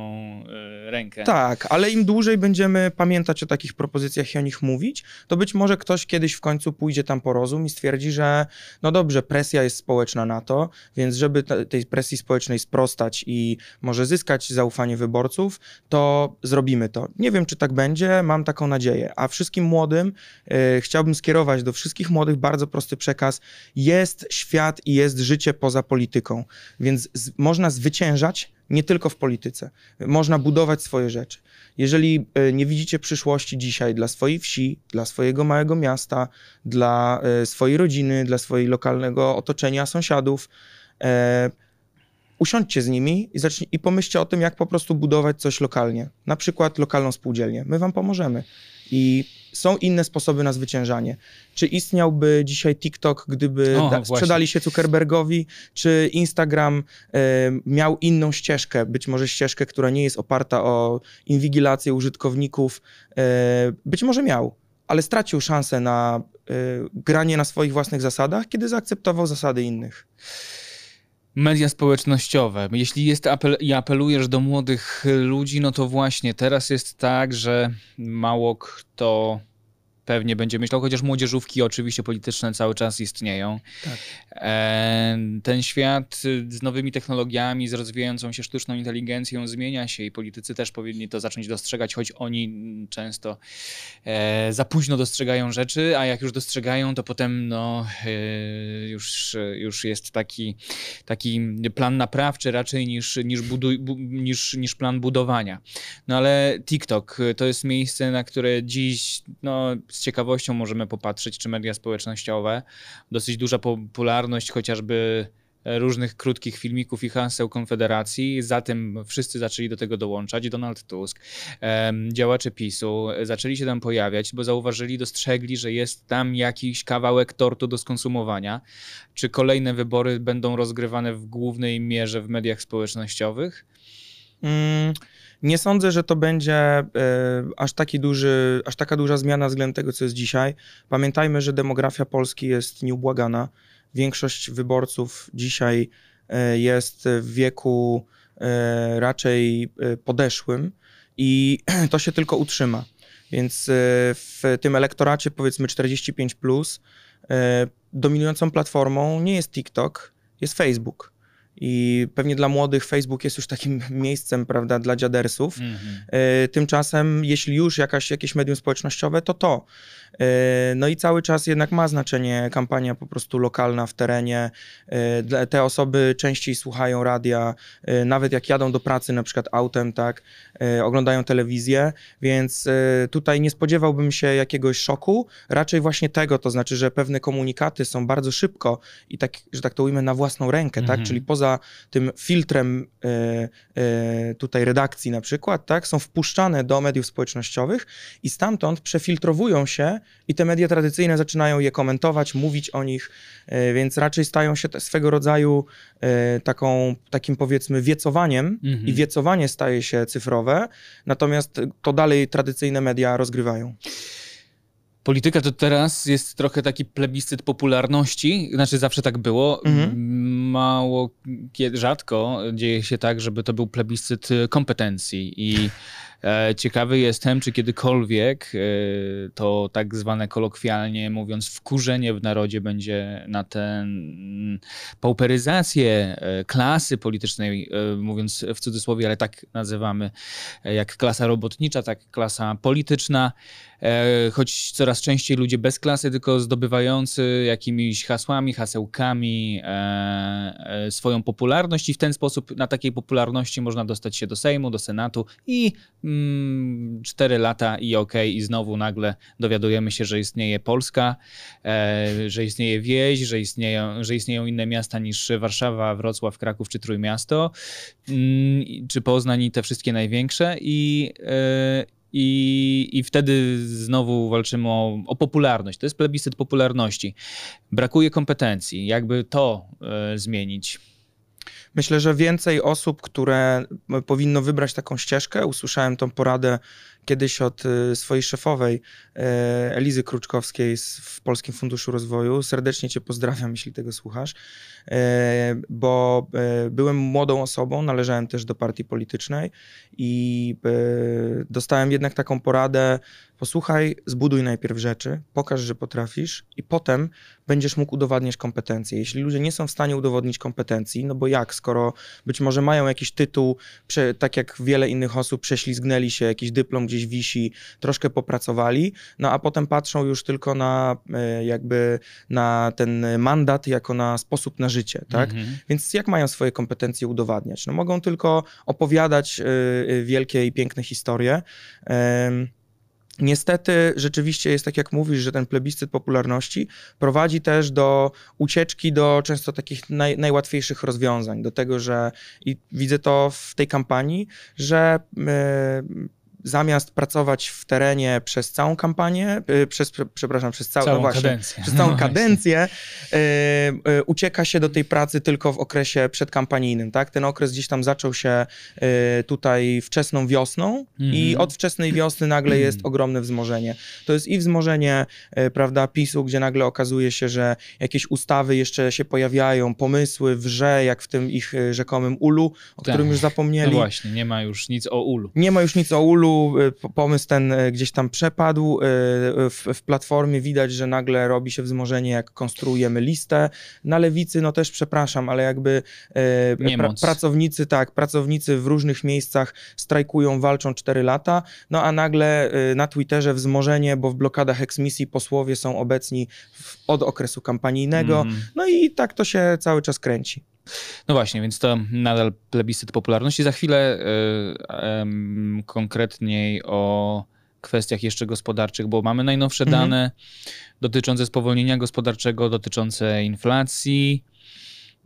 Speaker 2: e, rękę.
Speaker 1: Tak, ale im dłużej będziemy pamiętać o takich propozycjach i o nich mówić, to być może ktoś kiedyś w końcu pójdzie tam po rozum i stwierdzi, że no dobrze, presja jest społeczna na to, więc żeby te- tej presji społecznej sprostać i może zyskać zaufanie wyborców, to zrobimy to. Nie wiem, czy tak będzie, mam taką nadzieję. A wszystkim młodym e, chciałbym skierować do wszystkich młodych bardzo prosty przekaz. Jest świat i jest życie poza polityką, więc z, można zwyciężać nie tylko w polityce. Można budować swoje rzeczy. Jeżeli e, nie widzicie przyszłości dzisiaj dla swojej wsi, dla swojego małego miasta, dla e, swojej rodziny, dla swojego lokalnego otoczenia, sąsiadów, e, usiądźcie z nimi i, zacznij, i pomyślcie o tym, jak po prostu budować coś lokalnie. Na przykład lokalną spółdzielnię. My wam pomożemy. I są inne sposoby na zwyciężanie. Czy istniałby dzisiaj TikTok, gdyby
Speaker 2: O,
Speaker 1: da- sprzedali się Zuckerbergowi, czy Instagram e, miał inną ścieżkę, być może ścieżkę, która nie jest oparta o inwigilację użytkowników, e, być może miał, ale stracił szansę na e, granie na swoich własnych zasadach, kiedy zaakceptował zasady innych.
Speaker 2: Media społecznościowe. Jeśli jest apel i apelujesz do młodych ludzi, no to właśnie teraz jest tak, że mało kto pewnie będzie myślał, chociaż młodzieżówki oczywiście polityczne cały czas istnieją.
Speaker 1: Tak.
Speaker 2: E, Ten świat y, z nowymi technologiami, z rozwijającą się sztuczną inteligencją zmienia się i politycy też powinni to zacząć dostrzegać, choć oni często e, za późno dostrzegają rzeczy, a jak już dostrzegają, to potem no, e, już, już jest taki, taki plan naprawczy raczej niż, niż, buduj, bu, niż, niż plan budowania. No ale TikTok to jest miejsce, na które dziś no, z ciekawością możemy popatrzeć, czy media społecznościowe. Dosyć duża popularność chociażby e, różnych krótkich filmików i haseł Konfederacji. Zatem wszyscy zaczęli do tego dołączać. Donald Tusk, działacze PiSu zaczęli się tam pojawiać, bo zauważyli, dostrzegli, że jest tam jakiś kawałek tortu do skonsumowania. Czy kolejne wybory będą rozgrywane w głównej mierze w mediach społecznościowych?
Speaker 1: Mm, Nie sądzę, że to będzie e, aż, taki duży, aż taka duża zmiana względem tego, co jest dzisiaj. Pamiętajmy, że demografia Polski jest nieubłagana. Większość wyborców dzisiaj e, jest w wieku e, raczej podeszłym i to się tylko utrzyma. Więc w tym elektoracie powiedzmy 45 plus dominującą platformą nie jest TikTok, jest Facebook. I pewnie dla młodych Facebook jest już takim miejscem, prawda, dla dziadersów. E, Tymczasem, jeśli już jakaś, jakieś medium społecznościowe, to to. E, No i cały czas jednak ma znaczenie kampania po prostu lokalna w terenie. E, Te osoby częściej słuchają radia, nawet jak jadą do pracy na przykład autem, tak, oglądają telewizję, więc tutaj nie spodziewałbym się jakiegoś szoku, raczej właśnie tego, to znaczy, że pewne komunikaty są bardzo szybko i tak, że tak to ujmę, na własną rękę,
Speaker 2: Mhm.
Speaker 1: tak, czyli poza tym filtrem e, e, tutaj redakcji na przykład, tak, są wpuszczane do mediów społecznościowych i stamtąd przefiltrowują się i te media tradycyjne zaczynają je komentować, mówić o nich, e, więc raczej stają się swego rodzaju taką, takim powiedzmy wiecowaniem
Speaker 2: Mhm.
Speaker 1: i wiecowanie staje się cyfrowe, natomiast to dalej tradycyjne media rozgrywają.
Speaker 2: Polityka to teraz jest trochę taki plebiscyt popularności, znaczy zawsze tak było.
Speaker 1: Mhm.
Speaker 2: Mało rzadko dzieje się tak, żeby to był plebiscyt e, kompetencji i ciekawy jestem, czy kiedykolwiek e, to tak zwane kolokwialnie mówiąc wkurzenie w narodzie będzie na tę pauperyzację e, klasy politycznej, e, mówiąc w cudzysłowie, ale tak nazywamy, e, jak klasa robotnicza, tak klasa polityczna, e, choć coraz częściej ludzie bez klasy, tylko zdobywający jakimiś hasłami, hasełkami e, e, swoją popularność i w ten sposób na takiej popularności można dostać się do Sejmu, do Senatu i mm, cztery lata i okej, i znowu nagle dowiadujemy się, że istnieje Polska, e, że istnieje wieś, że istnieją, że istnieją inne miasta niż Warszawa, Wrocław, Kraków czy Trójmiasto, mm, czy Poznań i te wszystkie największe i, e, i, I wtedy znowu walczymy o, o popularność. To jest plebiscyt popularności. Brakuje kompetencji. Jakby to e, zmienić?
Speaker 1: Myślę, że więcej osób, które m, powinno wybrać taką ścieżkę, usłyszałem tą poradę kiedyś od y, swojej szefowej e, Elizy Kruczkowskiej w Polskim Funduszu Rozwoju. Serdecznie Cię pozdrawiam, jeśli tego słuchasz, e, bo e, byłem młodą osobą, należałem też do partii politycznej i e, dostałem jednak taką poradę, posłuchaj, zbuduj najpierw rzeczy, pokaż, że potrafisz i potem będziesz mógł udowadniać kompetencje. Jeśli ludzie nie są w stanie udowodnić kompetencji, no bo jak, skoro być może mają jakiś tytuł, prze, tak jak wiele innych osób, prześlizgnęli się, jakiś dyplom gdzieś wisi, troszkę popracowali, no a potem patrzą już tylko na e, jakby na ten mandat jako na sposób na życie, tak?
Speaker 2: Mhm.
Speaker 1: Więc jak mają swoje kompetencje udowadniać? No mogą tylko opowiadać y, y, wielkie i piękne historie. Em, Niestety rzeczywiście jest tak, jak mówisz, że ten plebiscyt popularności prowadzi też do ucieczki do często takich naj, najłatwiejszych rozwiązań, do tego, że i widzę to w tej kampanii, że y, zamiast pracować w terenie przez całą kampanię, y, przez, prze- przepraszam, przez całą,
Speaker 2: Całą
Speaker 1: no właśnie,
Speaker 2: kadencję.
Speaker 1: przez całą
Speaker 2: No
Speaker 1: kadencję y, y, ucieka się do tej pracy tylko w okresie przedkampanijnym, tak? Ten okres gdzieś tam zaczął się y, tutaj wczesną wiosną i
Speaker 2: Mhm.
Speaker 1: od wczesnej wiosny nagle jest ogromne wzmożenie. To jest i wzmożenie, y, prawda, PiSu, gdzie nagle okazuje się, że jakieś ustawy jeszcze się pojawiają, pomysły wrze, jak w tym ich y, rzekomym ulu, o
Speaker 2: Tak.
Speaker 1: którym już zapomnieli.
Speaker 2: No właśnie, nie ma już nic o ulu.
Speaker 1: Nie ma już nic o ulu, p- pomysł ten y, gdzieś tam przepadł. y, W, w platformie widać, że nagle robi się wzmożenie, jak konstruujemy listę. Na lewicy, no też przepraszam, ale jakby
Speaker 2: Niemoc.
Speaker 1: pracownicy, tak, pracownicy w różnych miejscach strajkują, walczą 4 lata, no a nagle na Twitterze wzmożenie, bo w blokadach eksmisji posłowie są obecni w, od okresu kampanijnego.
Speaker 2: Mhm.
Speaker 1: No i tak to się cały czas kręci.
Speaker 2: No właśnie, więc to nadal plebiscyt popularności. Za chwilę y, konkretniej o kwestiach jeszcze gospodarczych, bo mamy najnowsze
Speaker 1: Mhm.
Speaker 2: dane dotyczące spowolnienia gospodarczego, dotyczące inflacji.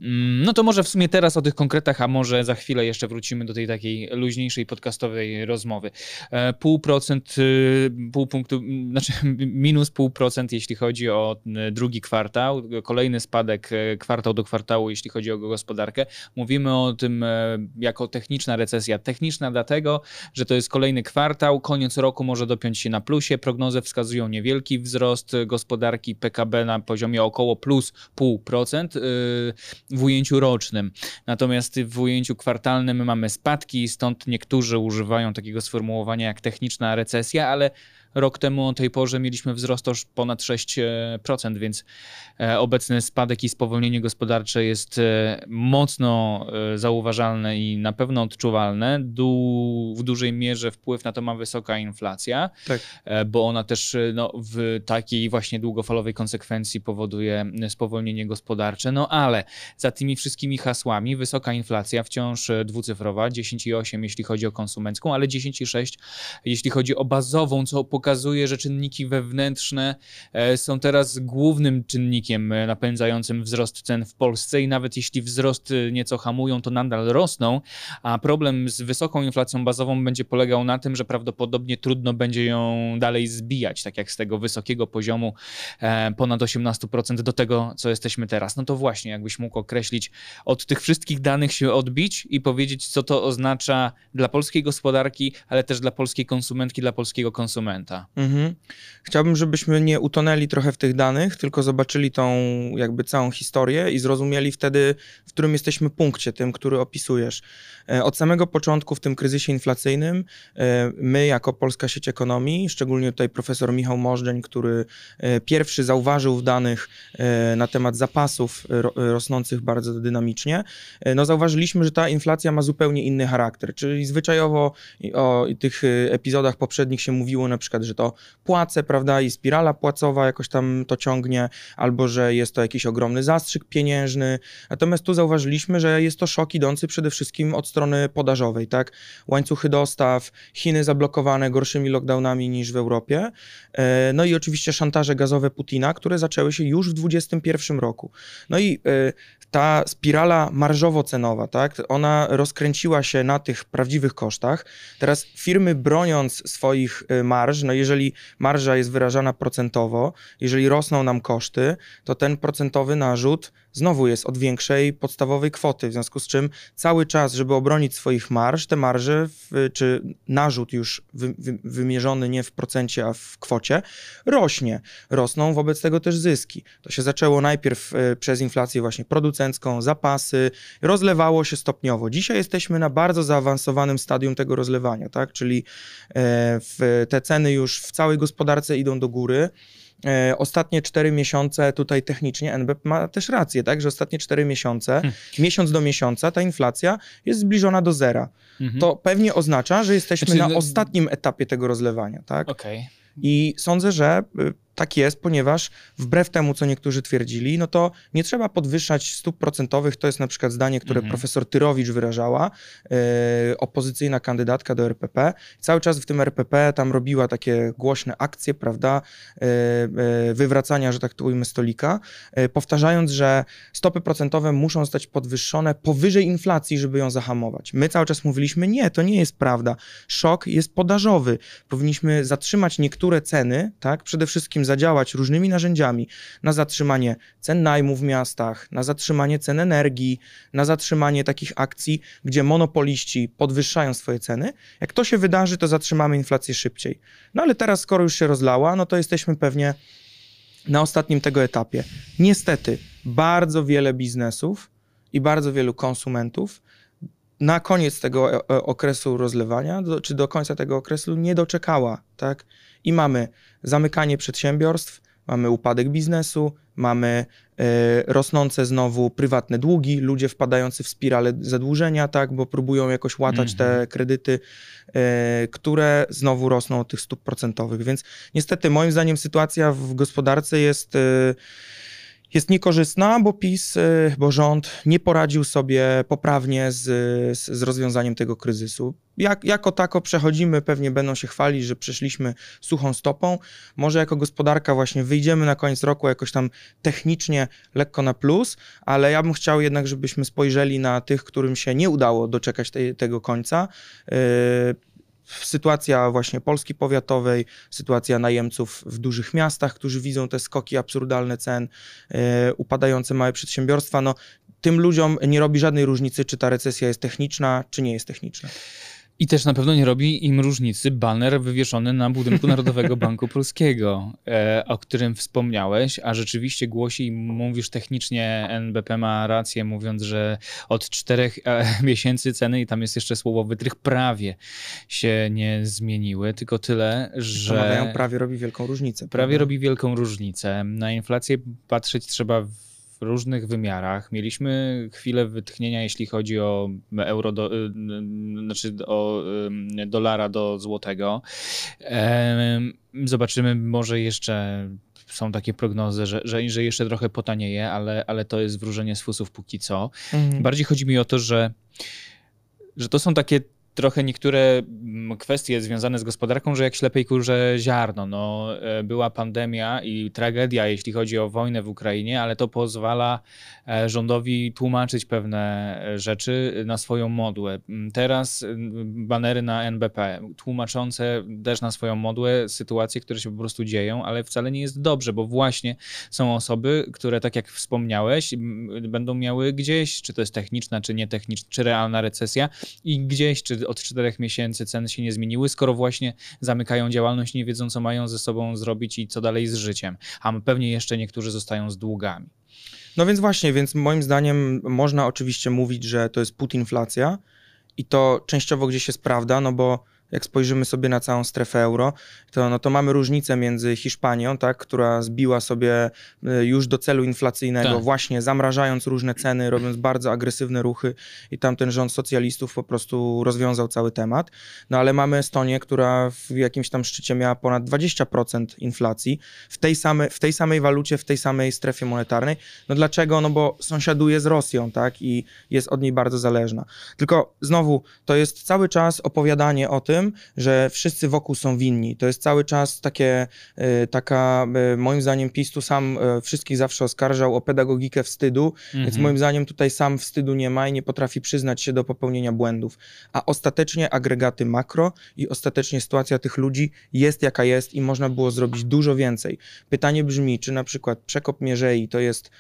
Speaker 2: Mm, No to może w sumie teraz o tych konkretach, a może za chwilę jeszcze wrócimy do tej takiej luźniejszej podcastowej rozmowy. E, Pół procent, y, pół punktu, m, znaczy minus pół procent, jeśli chodzi o y, drugi kwartał. Kolejny spadek e, kwartał do kwartału, jeśli chodzi o gospodarkę. Mówimy o tym e, jako techniczna recesja. Techniczna dlatego, że to jest kolejny kwartał, koniec roku może dopiąć się na plusie. Prognozy wskazują niewielki wzrost gospodarki PKB na poziomie około plus pół procent y, w ujęciu rocznym. Natomiast w ujęciu kwartalnym mamy spadki, stąd niektórzy używają takiego sformułowania jak techniczna recesja, ale rok temu o tej porze mieliśmy wzrost aż ponad 6%, więc e, obecny spadek i spowolnienie gospodarcze jest e, mocno e, zauważalne i na pewno odczuwalne. Du, w dużej mierze wpływ na to ma wysoka inflacja,
Speaker 1: Tak.
Speaker 2: bo ona też no, w takiej właśnie długofalowej konsekwencji powoduje spowolnienie gospodarcze. No ale za tymi wszystkimi hasłami wysoka inflacja wciąż dwucyfrowa, 10,8 jeśli chodzi o konsumencką, ale 10,6 jeśli chodzi o bazową, co pokazuje, że czynniki wewnętrzne e, są teraz głównym czynnikiem e, napędzającym wzrost cen w Polsce i nawet jeśli wzrost e, nieco hamują, to nadal rosną, a problem z wysoką inflacją bazową będzie polegał na tym, że prawdopodobnie trudno będzie ją dalej zbijać, tak jak z tego wysokiego poziomu ponad 18% do tego, co jesteśmy teraz. No to właśnie, jakbyś mógł określić, od tych wszystkich danych się odbić i powiedzieć, co to oznacza dla polskiej gospodarki, ale też dla polskiej konsumentki, dla polskiego konsumenta.
Speaker 1: Mhm. Chciałbym, żebyśmy nie utonęli trochę w tych danych, tylko zobaczyli tą jakby całą historię i zrozumieli wtedy, w którym jesteśmy punkcie, tym, który opisujesz. E, Od samego początku w tym kryzysie inflacyjnym e, my jako Polska Sieć Ekonomii, szczególnie tutaj profesor Michał Możdżeń, który e, pierwszy zauważył w danych na temat zapasów ro- rosnących bardzo dynamicznie, no zauważyliśmy, że ta inflacja ma zupełnie inny charakter, czyli zwyczajowo o tych epizodach poprzednich się mówiło na przykład, że to płace, prawda, i spirala płacowa jakoś tam to ciągnie, albo że jest to jakiś ogromny zastrzyk pieniężny. Natomiast tu zauważyliśmy, że jest to szok idący przede wszystkim od strony podażowej, tak? Łańcuchy dostaw, Chiny zablokowane gorszymi lockdownami niż w Europie. E, No i oczywiście szantaże gazowe Putina, które zaczęły się już w 2021 roku. No i e, ta spirala marżowo-cenowa, tak, ona rozkręciła się na tych prawdziwych kosztach. Teraz firmy broniąc swoich y, marż, no jeżeli marża jest wyrażana procentowo, jeżeli rosną nam koszty, to ten procentowy narzut znowu jest od większej podstawowej kwoty, w związku z czym cały czas, żeby obronić swoich marż, te marże, w, czy narzut już wy, wy, wymierzony nie w procencie, a w kwocie, rośnie. Rosną wobec tego też zyski. To się zaczęło najpierw y, przez inflację właśnie producencką, zapasy, rozlewało się stopniowo. Dzisiaj jesteśmy na bardzo zaawansowanym stadium tego rozlewania, tak? Czyli e, te ceny już w całej gospodarce idą do góry. E, ostatnie 4 miesiące, tutaj technicznie NBP ma też rację, tak, że ostatnie 4 miesiące,
Speaker 2: Hmm.
Speaker 1: miesiąc do miesiąca ta inflacja jest zbliżona do zera.
Speaker 2: Mhm.
Speaker 1: To pewnie oznacza, że jesteśmy
Speaker 2: Znaczy,
Speaker 1: na
Speaker 2: no-
Speaker 1: ostatnim etapie tego rozlewania, tak?
Speaker 2: Okej.
Speaker 1: I sądzę, że y, tak jest, ponieważ wbrew temu, co niektórzy twierdzili, no to nie trzeba podwyższać stóp procentowych. To jest na przykład zdanie, które
Speaker 2: Mhm.
Speaker 1: profesor Tyrowicz wyrażała, y, opozycyjna kandydatka do RPP. Cały czas w tym RPP tam robiła takie głośne akcje, prawda, y, y, wywracania, że tak to ujmę, stolika, powtarzając, że stopy procentowe muszą zostać podwyższone powyżej inflacji, żeby ją zahamować. My cały czas mówiliśmy, nie, to nie jest prawda. Szok jest podażowy. Powinniśmy zatrzymać niektóre ceny, tak? Przede wszystkim zadziałać różnymi narzędziami na zatrzymanie cen najmu w miastach, na zatrzymanie cen energii, na zatrzymanie takich akcji, gdzie monopoliści podwyższają swoje ceny. Jak to się wydarzy, to zatrzymamy inflację szybciej. No ale teraz, skoro już się rozlała, no to jesteśmy pewnie na ostatnim tego etapie. Niestety, bardzo wiele biznesów i bardzo wielu konsumentów na koniec tego e, e, okresu rozlewania, do, czy do końca tego okresu nie doczekała, tak? I mamy zamykanie przedsiębiorstw, mamy upadek biznesu, mamy e, rosnące znowu prywatne długi, ludzie wpadający w spiralę zadłużenia, tak, bo próbują jakoś łatać te
Speaker 2: Mhm.
Speaker 1: kredyty, które znowu rosną od tych stóp procentowych. Więc niestety moim zdaniem sytuacja w gospodarce jest jest niekorzystna, bo PiS, y, bo rząd nie poradził sobie poprawnie z, z, z rozwiązaniem tego kryzysu. Jak, jako tako przechodzimy, pewnie będą się chwalić, że przeszliśmy suchą stopą. Może jako gospodarka właśnie wyjdziemy na koniec roku jakoś tam technicznie lekko na plus, ale ja bym chciał jednak, żebyśmy spojrzeli na tych, którym się nie udało doczekać tego końca. Yy, sytuacja właśnie Polski powiatowej, sytuacja najemców w dużych miastach, którzy widzą te skoki absurdalne cen, e, upadające małe przedsiębiorstwa, no tym ludziom nie robi żadnej różnicy, czy ta recesja jest techniczna, czy nie jest techniczna.
Speaker 2: I też na pewno nie robi im różnicy baner wywieszony na budynku Narodowego Banku Polskiego, e, o którym wspomniałeś, a rzeczywiście głosi, mówisz technicznie, NBP ma rację, mówiąc, że od czterech e, miesięcy ceny, i tam jest jeszcze słowo wytrych, prawie się nie zmieniły, tylko tyle, że...
Speaker 1: Prawie robi wielką różnicę.
Speaker 2: Prawie robi wielką różnicę. Na inflację patrzeć trzeba w różnych wymiarach. Mieliśmy chwilę wytchnienia, jeśli chodzi o euro, do, y, znaczy o y, dolara do złotego. Zobaczymy, może jeszcze są takie prognozy, że, że, że jeszcze trochę potanieje, ale, ale to jest wróżenie z fusów póki co.
Speaker 1: Mhm.
Speaker 2: Bardziej chodzi mi o to, że, że to są takie trochę niektóre mm, kwestie związane z gospodarką, że jak ślepej kurze ziarno. No, e, była pandemia i tragedia, jeśli chodzi o wojnę w Ukrainie, ale to pozwala e, rządowi tłumaczyć pewne e, rzeczy na swoją modłę. Mm, Teraz mm, banery na NBP tłumaczące też na swoją modłę sytuacje, które się po prostu dzieją, ale wcale nie jest dobrze, bo właśnie są osoby, które tak jak wspomniałeś, będą miały gdzieś, czy to jest techniczna, czy nietechniczna, czy realna recesja i gdzieś, czy od czterech miesięcy ceny się nie zmieniły, skoro właśnie zamykają działalność, nie wiedzą, co mają ze sobą zrobić i co dalej z życiem. A pewnie jeszcze niektórzy zostają z długami.
Speaker 1: No więc właśnie, więc moim zdaniem można oczywiście mówić, że to jest putinflacja i to częściowo gdzieś jest prawda, no bo jak spojrzymy sobie na całą strefę euro, to, no to mamy różnicę między Hiszpanią, tak, która zbiła sobie y, już do celu inflacyjnego,
Speaker 2: Tak.
Speaker 1: właśnie zamrażając różne ceny, robiąc bardzo agresywne ruchy i tamten rząd socjalistów po prostu rozwiązał cały temat. No ale mamy Estonię, która w jakimś tam szczycie miała ponad 20% inflacji w tej, same, w tej samej walucie, w tej samej strefie monetarnej. No dlaczego? No bo sąsiaduje z Rosją, tak, i jest od niej bardzo zależna. Tylko znowu, to jest cały czas opowiadanie o tym, że wszyscy wokół są winni. To jest cały czas takie, y, taka, y, moim zdaniem PiS tu sam y, wszystkich zawsze oskarżał o pedagogikę wstydu, więc
Speaker 2: Mhm.
Speaker 1: moim zdaniem tutaj sam wstydu nie ma i nie potrafi przyznać się do popełnienia błędów. A ostatecznie agregaty makro i ostatecznie sytuacja tych ludzi jest jaka jest i można było zrobić dużo więcej. Pytanie brzmi, czy na przykład przekop Mierzei to jest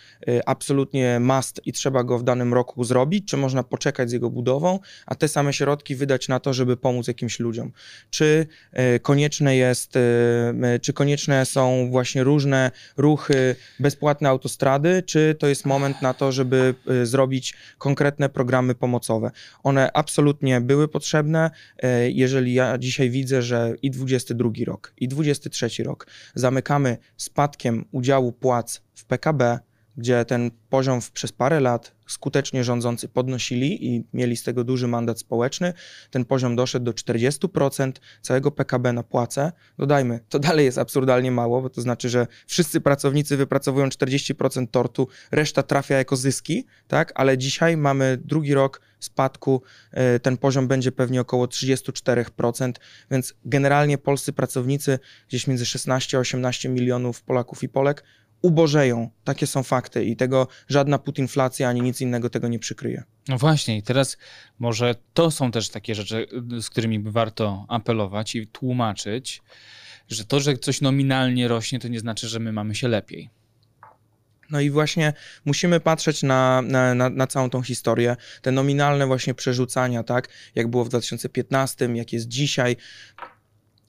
Speaker 1: absolutnie must i trzeba go w danym roku zrobić, czy można poczekać z jego budową, a te same środki wydać na to, żeby pomóc jakimś ludziom. Ludziom. Czy e, konieczne jest, e, czy konieczne są właśnie różne ruchy, bezpłatne autostrady, czy to jest moment na to, żeby e, zrobić konkretne programy pomocowe. One absolutnie były potrzebne. Jeżeli ja dzisiaj widzę, że i 22 rok, i 23 rok zamykamy spadkiem udziału płac w PKB, gdzie ten poziom przez parę lat skutecznie rządzący podnosili i mieli z tego duży mandat społeczny, ten poziom doszedł do 40% całego PKB na płace. Dodajmy, to dalej jest absurdalnie mało, bo to znaczy, że wszyscy pracownicy wypracowują 40% tortu, reszta trafia jako zyski, tak? Ale dzisiaj mamy drugi rok spadku, e, ten poziom będzie pewnie około 34%, więc generalnie polscy pracownicy, gdzieś między 16 a 18 milionów Polaków i Polek, ubożeją. Takie są fakty i tego żadna putinflacja ani nic innego tego nie przykryje.
Speaker 2: No właśnie, i teraz może to są też takie rzeczy, z którymi by warto apelować i tłumaczyć, że to, że coś nominalnie rośnie, to nie znaczy, że my mamy się lepiej.
Speaker 1: No i właśnie musimy patrzeć na, na, na, na całą tą historię, te nominalne właśnie przerzucania, tak, jak było w 2015, jak jest dzisiaj,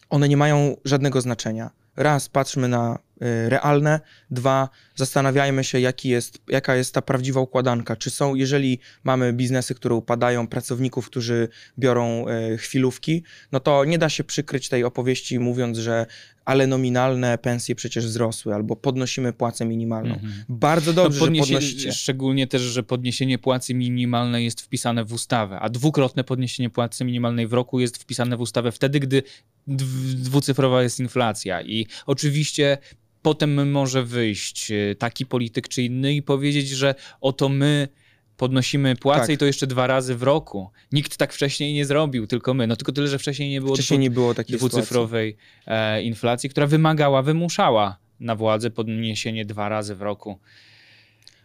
Speaker 1: one nie mają żadnego znaczenia. Raz, patrzmy na y, realne, dwa, zastanawiajmy się, jaki jest, jaka jest ta prawdziwa układanka. Czy są, jeżeli mamy biznesy, które upadają, pracowników, którzy biorą y, chwilówki, no to nie da się przykryć tej opowieści mówiąc, że ale nominalne pensje przecież wzrosły, albo podnosimy płacę minimalną.
Speaker 2: Mhm.
Speaker 1: Bardzo dobrze,
Speaker 2: no
Speaker 1: że
Speaker 2: podniesie-
Speaker 1: podnosicie.
Speaker 2: Szczególnie też, że podniesienie płacy minimalnej jest wpisane w ustawę, a dwukrotne podniesienie płacy minimalnej w roku jest wpisane w ustawę wtedy, gdy dw- dwucyfrowa jest inflacja. I oczywiście potem może wyjść e, taki polityk czy inny i powiedzieć, że oto my podnosimy płacę
Speaker 1: Tak.
Speaker 2: i to jeszcze dwa razy w roku. Nikt tak wcześniej nie zrobił, tylko my. No tylko tyle, że wcześniej nie było
Speaker 1: Wcześniej
Speaker 2: dwu-
Speaker 1: nie było takiej
Speaker 2: dwucyfrowej e, inflacji, która wymagała, wymuszała na władzę podniesienie dwa razy w roku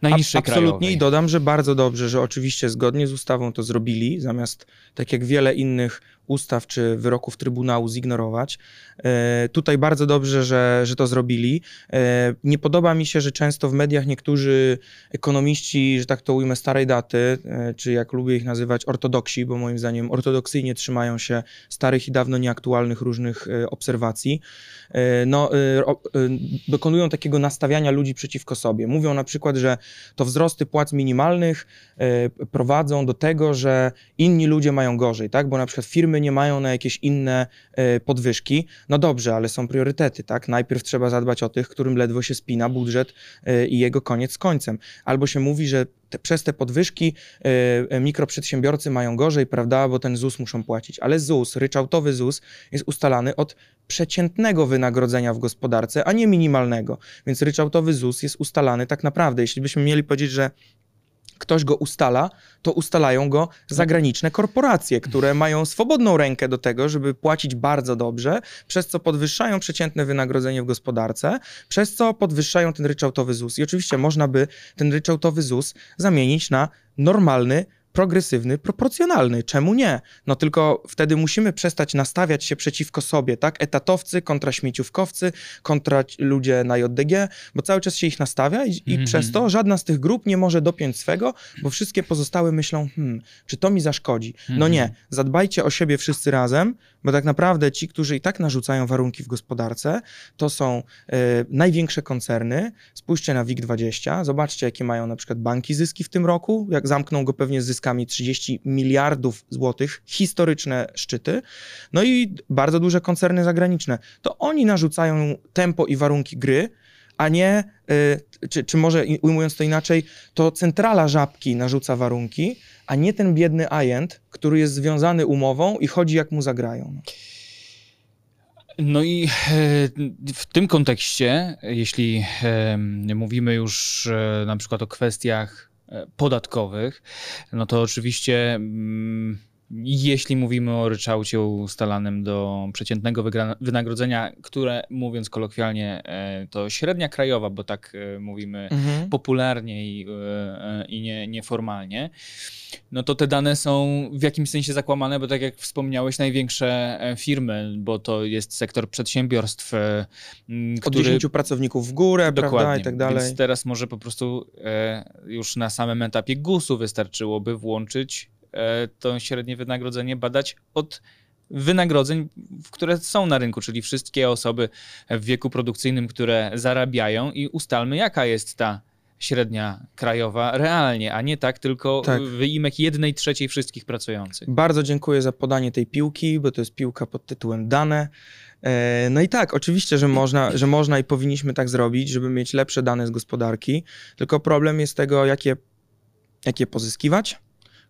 Speaker 2: najniższej
Speaker 1: Ab- Absolutnie
Speaker 2: krajowej.
Speaker 1: i dodam, że bardzo dobrze, że oczywiście zgodnie z ustawą to zrobili, zamiast tak jak wiele innych ustaw czy wyroków Trybunału zignorować. E, tutaj bardzo dobrze, że, że to zrobili. E, nie podoba mi się, że często w mediach niektórzy ekonomiści, że tak to ujmę, starej daty, e, czy jak lubię ich nazywać, ortodoksi, bo moim zdaniem ortodoksyjnie trzymają się starych i dawno nieaktualnych różnych obserwacji, no, dokonują takiego nastawiania ludzi przeciwko sobie. Mówią na przykład, że to wzrosty płac minimalnych prowadzą do tego, że inni ludzie mają gorzej, tak? Bo na przykład firmy nie mają na jakieś inne e, podwyżki. No dobrze, ale są priorytety, tak? Najpierw trzeba zadbać o tych, którym ledwo się spina budżet e, i jego koniec z końcem. Albo się mówi, że te, przez te podwyżki e, mikroprzedsiębiorcy mają gorzej, prawda? Bo ten ZUS muszą płacić. Ale ZUS, ryczałtowy ZUS jest ustalany od przeciętnego wynagrodzenia w gospodarce, a nie minimalnego. Więc ryczałtowy ZUS jest ustalany tak naprawdę. Jeśli byśmy mieli powiedzieć, że ktoś go ustala, to ustalają go zagraniczne korporacje, które mają swobodną rękę do tego, żeby płacić bardzo dobrze, przez co podwyższają przeciętne wynagrodzenie w gospodarce, przez co podwyższają ten ryczałtowy ZUS. I oczywiście można by ten ryczałtowy ZUS zamienić na normalny, progresywny, proporcjonalny. Czemu nie? No tylko wtedy musimy przestać nastawiać się przeciwko sobie, tak? Etatowcy kontra śmieciówkowcy, kontra ludzie na JDG, bo cały czas się ich nastawia i, i
Speaker 2: Mhm.
Speaker 1: przez to żadna z tych grup nie może dopiąć swego, bo wszystkie pozostałe myślą, hmm, czy to mi zaszkodzi? No
Speaker 2: Mhm.
Speaker 1: nie, zadbajcie o siebie wszyscy razem, bo tak naprawdę ci, którzy i tak narzucają warunki w gospodarce, to są e, największe koncerny. Spójrzcie na WIG20, zobaczcie, jakie mają na przykład banki zyski w tym roku, jak zamkną go pewnie z zyskami 30 miliardów złotych, historyczne szczyty. No i bardzo duże koncerny zagraniczne. To oni narzucają tempo i warunki gry, a nie, y, czy, czy może ujmując to inaczej, to centrala żabki narzuca warunki, a nie ten biedny agent, który jest związany umową i chodzi jak mu zagrają. No.
Speaker 2: I e, w tym kontekście, jeśli e, mówimy już e, na przykład o kwestiach podatkowych, no to oczywiście mm, jeśli mówimy o ryczałcie ustalanym do przeciętnego wynagrodzenia, które mówiąc kolokwialnie e, to średnia krajowa, bo tak e, mówimy
Speaker 1: Mhm.
Speaker 2: popularnie i, e, i nie, nieformalnie, no to te dane są w jakimś sensie zakłamane, bo tak jak wspomniałeś, największe firmy, bo to jest sektor przedsiębiorstw, m,
Speaker 1: Od
Speaker 2: który...
Speaker 1: 10 pracowników w górę, prawda, i tak dalej.
Speaker 2: Więc teraz może po prostu już na samym etapie GUS-u wystarczyłoby włączyć to średnie wynagrodzenie, badać od wynagrodzeń, które są na rynku, czyli wszystkie osoby w wieku produkcyjnym, które zarabiają i ustalmy, jaka jest ta średnia krajowa realnie, a nie tak tylko
Speaker 1: Tak.
Speaker 2: wyimek jednej trzeciej wszystkich pracujących.
Speaker 1: Bardzo dziękuję za podanie tej piłki, bo to jest piłka pod tytułem dane. E, No i tak, oczywiście, że można, że można i powinniśmy tak zrobić, żeby mieć lepsze dane z gospodarki, tylko problem jest tego, jakie, jakie pozyskiwać,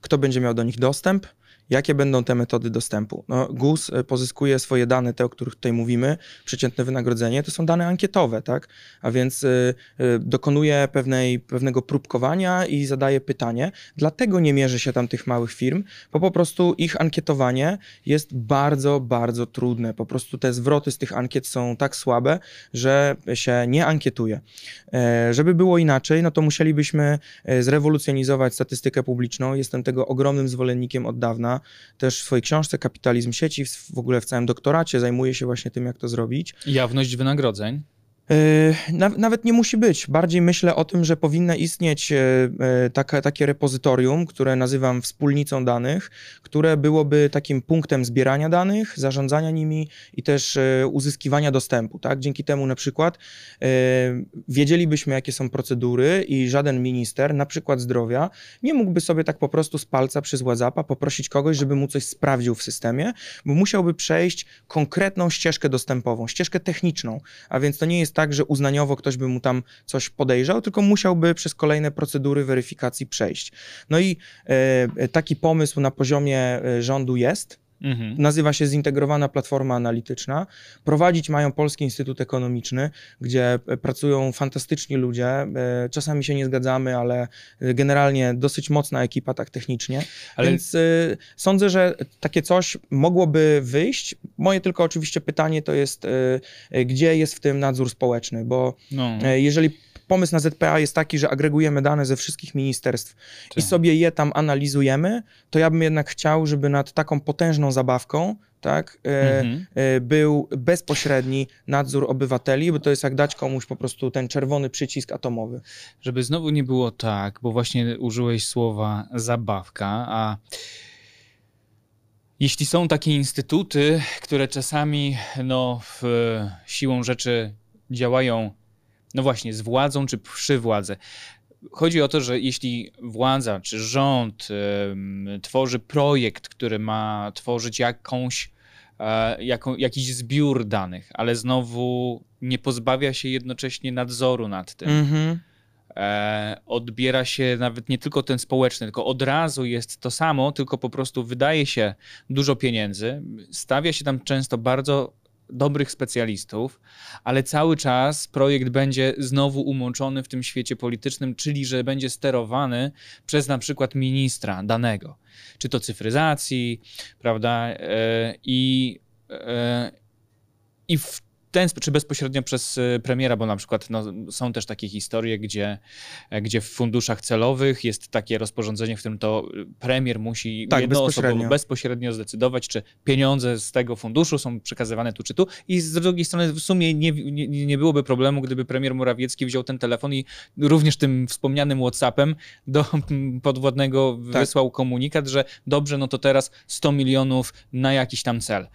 Speaker 1: kto będzie miał do nich dostęp, jakie będą te metody dostępu. No, GUS e, pozyskuje swoje dane, te, o których tutaj mówimy, przeciętne wynagrodzenie, to są dane ankietowe, tak? A więc y, y, dokonuje pewnej, pewnego próbkowania i zadaje pytanie. Dlatego nie mierzy się tam tych małych firm, bo po prostu ich ankietowanie jest bardzo, bardzo trudne. Po prostu te zwroty z tych ankiet są tak słabe, że się nie ankietuje. E, żeby było inaczej, no to musielibyśmy zrewolucjonizować statystykę publiczną. Jestem tego ogromnym zwolennikiem od dawna. Też w swojej książce Kapitalizm sieci, w ogóle w całym doktoracie zajmuję się właśnie tym, jak to zrobić.
Speaker 2: Jawność wynagrodzeń.
Speaker 1: Yy, na, nawet nie musi być. Bardziej myślę o tym, że powinno istnieć e, e, taka, takie repozytorium, które nazywam wspólnicą danych, które byłoby takim punktem zbierania danych, zarządzania nimi i też e, uzyskiwania dostępu. Tak? Dzięki temu na przykład wiedzielibyśmy, jakie są procedury i żaden minister, na przykład zdrowia, nie mógłby sobie tak po prostu z palca przez WhatsAppa poprosić kogoś, żeby mu coś sprawdził w systemie, bo musiałby przejść konkretną ścieżkę dostępową, ścieżkę techniczną, a więc to nie jest tak, że uznaniowo ktoś by mu tam coś podejrzał, tylko musiałby przez kolejne procedury weryfikacji przejść. No i e, taki pomysł na poziomie e, rządu jest.
Speaker 2: Mhm.
Speaker 1: Nazywa się Zintegrowana Platforma Analityczna. Prowadzić mają Polski Instytut Ekonomiczny, gdzie e, pracują fantastyczni ludzie. E, Czasami się nie zgadzamy, ale e, generalnie dosyć mocna ekipa tak technicznie.
Speaker 2: Ale
Speaker 1: Więc y, sądzę, że takie coś mogłoby wyjść. Moje tylko oczywiście pytanie to jest, y, y, gdzie jest w tym nadzór społeczny, bo
Speaker 2: no,
Speaker 1: y, jeżeli pomysł na ZPA jest taki, że agregujemy dane ze wszystkich ministerstw i
Speaker 2: tak.
Speaker 1: sobie je tam analizujemy, to ja bym jednak chciał, żeby nad taką potężną zabawką tak, y,
Speaker 2: Mhm.
Speaker 1: y, był bezpośredni nadzór obywateli, bo to jest jak dać komuś po prostu ten czerwony przycisk atomowy.
Speaker 2: Żeby znowu nie było tak, bo właśnie użyłeś słowa zabawka, a jeśli są takie instytuty, które czasami no, w, siłą rzeczy działają, no właśnie, z władzą czy przy władzy. Chodzi o to, że jeśli władza czy rząd em, tworzy projekt, który ma tworzyć jakąś, jaką, jakiś zbiór danych, ale znowu nie pozbawia się jednocześnie nadzoru nad tym,
Speaker 1: Mhm.
Speaker 2: e, odbiera się nawet nie tylko ten społeczny, tylko od razu jest to samo, tylko po prostu wydaje się dużo pieniędzy, stawia się tam często bardzo dobrych specjalistów, ale cały czas projekt będzie znowu umoczony w tym świecie politycznym, czyli że będzie sterowany przez na przykład ministra danego, czy to cyfryzacji, prawda, e, i, e, i w ten, czy bezpośrednio przez e, premiera, bo na przykład no, są też takie historie, gdzie, e, gdzie w funduszach celowych jest takie rozporządzenie, w którym to e, premier musi
Speaker 1: Tak, bezpośrednio.
Speaker 2: bezpośrednio zdecydować, czy pieniądze z tego funduszu są przekazywane tu czy tu. I z drugiej strony w sumie nie, nie, nie byłoby problemu, gdyby premier Morawiecki wziął ten telefon i również tym wspomnianym WhatsAppem do podwładnego
Speaker 1: Tak.
Speaker 2: wysłał komunikat, że dobrze, no to teraz 100 milionów na jakiś tam cel.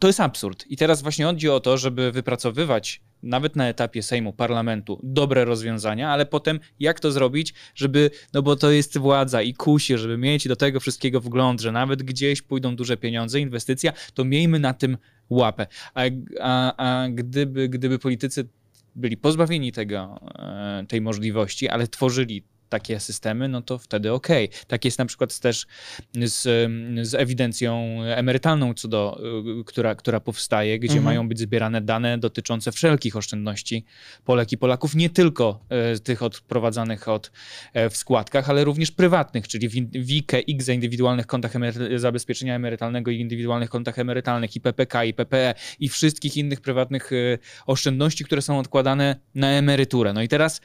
Speaker 2: To jest absurd. I teraz właśnie chodzi o to, żeby wypracowywać nawet na etapie Sejmu, parlamentu dobre rozwiązania, ale potem jak to zrobić, żeby, no bo to jest władza i kusi, żeby mieć do tego wszystkiego wgląd, że nawet gdzieś pójdą duże pieniądze, inwestycja, to miejmy na tym łapę. A, a, a gdyby, gdyby politycy byli pozbawieni tego, e, tej możliwości, ale tworzyli takie systemy, no to wtedy okej. Tak jest na przykład też z, z ewidencją emerytalną, co do, y, która, która powstaje, gdzie
Speaker 1: Mhm.
Speaker 2: mają być zbierane dane dotyczące wszelkich oszczędności Polek i Polaków, nie tylko e, tych odprowadzanych od, e, w składkach, ale również prywatnych, czyli w IKE, IGZE, indywidualnych kontach emery- zabezpieczenia emerytalnego i indywidualnych kontach emerytalnych, i PPK, i PPE, i wszystkich innych prywatnych e, oszczędności, które są odkładane na emeryturę. No i teraz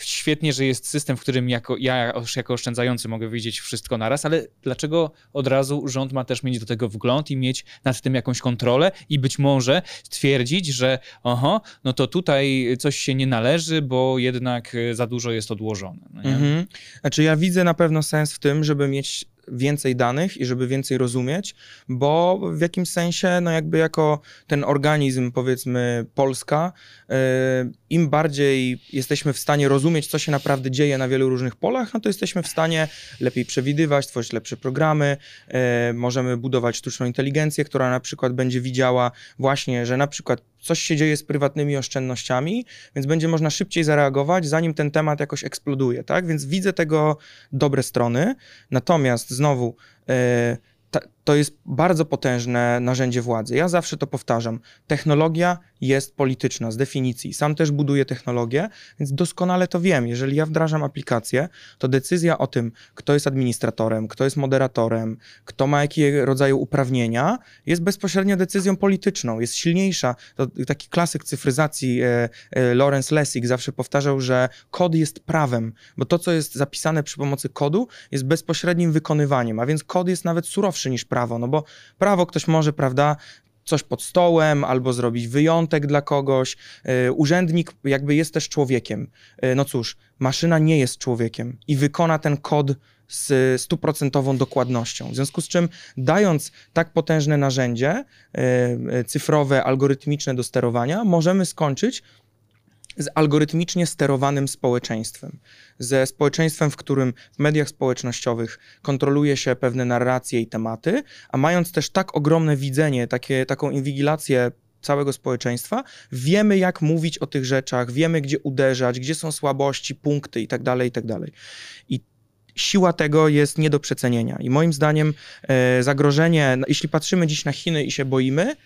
Speaker 2: świetnie, że jest system, w którym jako, ja jako oszczędzający mogę wiedzieć wszystko naraz, ale dlaczego od razu rząd ma też mieć do tego wgląd i mieć nad tym jakąś kontrolę i być może stwierdzić, że oho, no to tutaj coś się nie należy, bo jednak e, za dużo jest odłożone. No?
Speaker 1: Mhm. Znaczy ja widzę na pewno sens w tym, żeby mieć więcej danych i żeby więcej rozumieć, bo w jakimś sensie, no jakby jako ten organizm, powiedzmy, Polska, y, im bardziej jesteśmy w stanie rozumieć, co się naprawdę dzieje na wielu różnych polach, no to jesteśmy w stanie lepiej przewidywać, tworzyć lepsze programy, y, możemy budować sztuczną inteligencję, która na przykład będzie widziała właśnie, że na przykład coś się dzieje z prywatnymi oszczędnościami, więc będzie można szybciej zareagować, zanim ten temat jakoś eksploduje, tak? Więc widzę tego dobre strony. Natomiast znowu, e, ta, to jest bardzo potężne narzędzie władzy. Ja zawsze to powtarzam. Technologia jest polityczna z definicji. Sam też buduję technologię, więc doskonale to wiem. Jeżeli ja wdrażam aplikację, to decyzja o tym, kto jest administratorem, kto jest moderatorem, kto ma jakie rodzaju uprawnienia, jest bezpośrednio decyzją polityczną, jest silniejsza. To taki klasyk cyfryzacji e, e, Lawrence Lessig zawsze powtarzał, że kod jest prawem, bo to, co jest zapisane przy pomocy kodu, jest bezpośrednim wykonywaniem, a więc kod jest nawet surowszy niż prawo, no bo prawo ktoś może, prawda, coś pod stołem albo zrobić wyjątek dla kogoś. Yy, urzędnik jakby jest też człowiekiem. Yy, no cóż, maszyna nie jest człowiekiem i wykona ten kod z stuprocentową dokładnością. W związku z czym, dając tak potężne narzędzie yy, cyfrowe, algorytmiczne do sterowania, możemy skończyć z algorytmicznie sterowanym społeczeństwem. Ze społeczeństwem, w którym w mediach społecznościowych kontroluje się pewne narracje i tematy, a mając też tak ogromne widzenie, takie, taką inwigilację całego społeczeństwa, wiemy jak mówić o tych rzeczach, wiemy gdzie uderzać, gdzie są słabości, punkty itd., tak itd. Tak I siła tego jest nie do przecenienia. I moim zdaniem e, zagrożenie, jeśli patrzymy dziś na Chiny i się boimy,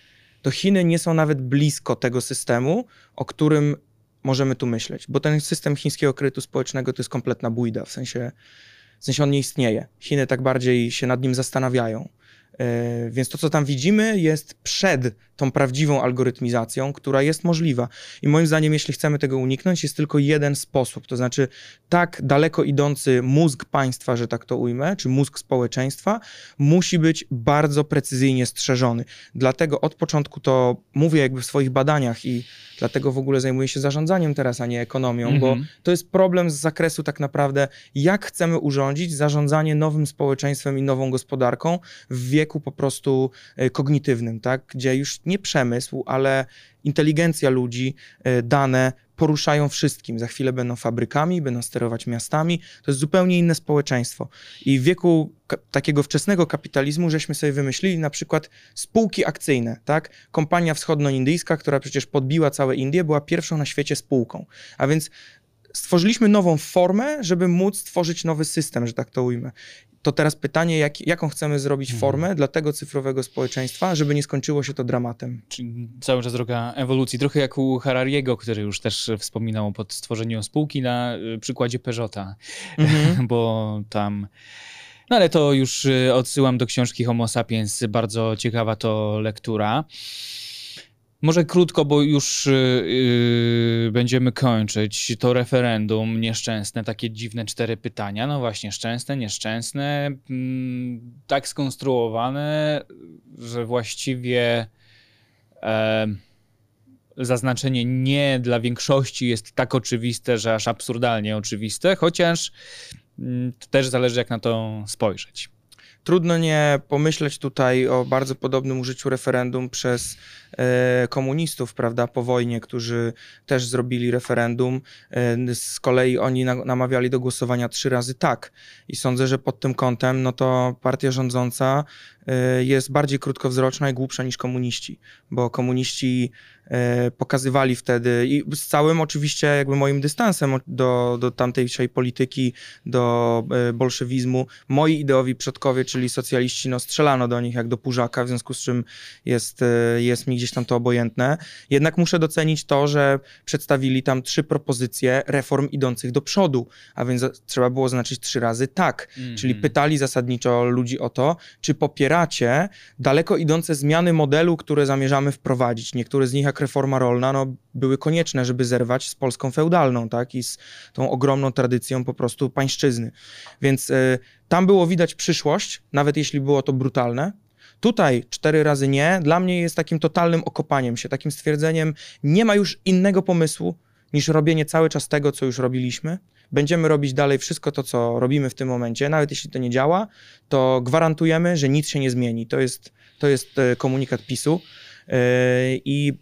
Speaker 1: to Chiny nie są nawet blisko tego systemu, o którym możemy tu myśleć, bo ten system chińskiego kredytu społecznego to jest kompletna bójda, w sensie, w sensie on nie istnieje. Chiny tak bardziej się nad nim zastanawiają. Yy, więc to, co tam widzimy, jest przed tą prawdziwą algorytmizacją, która jest możliwa. I moim zdaniem, jeśli chcemy tego uniknąć, jest tylko jeden sposób. To znaczy, tak daleko idący mózg państwa, że tak to ujmę, czy mózg społeczeństwa, musi być bardzo precyzyjnie strzeżony. Dlatego od początku to mówię jakby w swoich badaniach i dlatego w ogóle zajmuję się zarządzaniem teraz, a nie ekonomią, -hmm. bo mhm. to jest problem z zakresu tak naprawdę, jak chcemy urządzić zarządzanie nowym społeczeństwem i nową gospodarką w wieku po prostu e, kognitywnym, tak? gdzie już nie przemysł, ale inteligencja ludzi, e, dane poruszają wszystkim. Za chwilę będą fabrykami, będą sterować miastami. To jest zupełnie inne społeczeństwo. I w wieku takiego wczesnego kapitalizmu żeśmy sobie wymyślili na przykład spółki akcyjne, tak? Kompania wschodnioindyjska, która przecież podbiła całe Indie, była pierwszą na świecie spółką. A więc stworzyliśmy nową formę, żeby móc stworzyć nowy system, że tak to ujmę to teraz pytanie, jak, jaką chcemy zrobić mhm. formę dla tego cyfrowego społeczeństwa, żeby nie skończyło się to dramatem.
Speaker 2: Czyli cały czas droga ewolucji, trochę jak u Harariego, który już też wspominał pod stworzeniem spółki na y, przykładzie Peugeota, mhm. bo tam... No ale to już y, odsyłam do książki Homo sapiens, bardzo ciekawa to lektura. Może krótko, bo już yy, będziemy kończyć. To referendum nieszczęsne, takie dziwne cztery pytania. No właśnie, szczęsne, nieszczęsne, yy, tak skonstruowane, że właściwie yy, zaznaczenie nie dla większości jest tak oczywiste, że aż absurdalnie oczywiste, chociaż mm, też zależy, jak na to spojrzeć.
Speaker 1: Trudno nie pomyśleć tutaj o bardzo podobnym użyciu referendum przez e, komunistów, prawda, po wojnie, którzy też zrobili referendum. E, z kolei oni na, namawiali do głosowania trzy razy tak. I sądzę, że pod tym kątem, no to partia rządząca e, jest bardziej krótkowzroczna i głupsza niż komuniści, bo komuniści pokazywali wtedy i z całym oczywiście jakby moim dystansem do, do tamtejszej polityki, do e, bolszewizmu. Moi ideowi przodkowie, czyli socjaliści, no strzelano do nich jak do pużaka, w związku z czym jest, e, jest mi gdzieś tam to obojętne. Jednak muszę docenić to, że przedstawili tam trzy propozycje reform idących do przodu, a więc trzeba było znaczyć trzy razy tak. Mm -hmm. Czyli pytali zasadniczo ludzi o to, czy popieracie daleko idące zmiany modelu, które zamierzamy wprowadzić. Niektóre z nich jak reforma rolna no, były konieczne, żeby zerwać z Polską feudalną, tak, i z tą ogromną tradycją po prostu pańszczyzny. Więc y, tam było widać przyszłość, nawet jeśli było to brutalne. Tutaj cztery razy nie, dla mnie jest takim totalnym okopaniem się, takim stwierdzeniem, nie ma już innego pomysłu niż robienie cały czas tego, co już robiliśmy będziemy robić dalej wszystko to, co robimy w tym momencie, nawet jeśli to nie działa, to gwarantujemy, że nic się nie zmieni. To jest, to jest e, komunikat PiSu e, i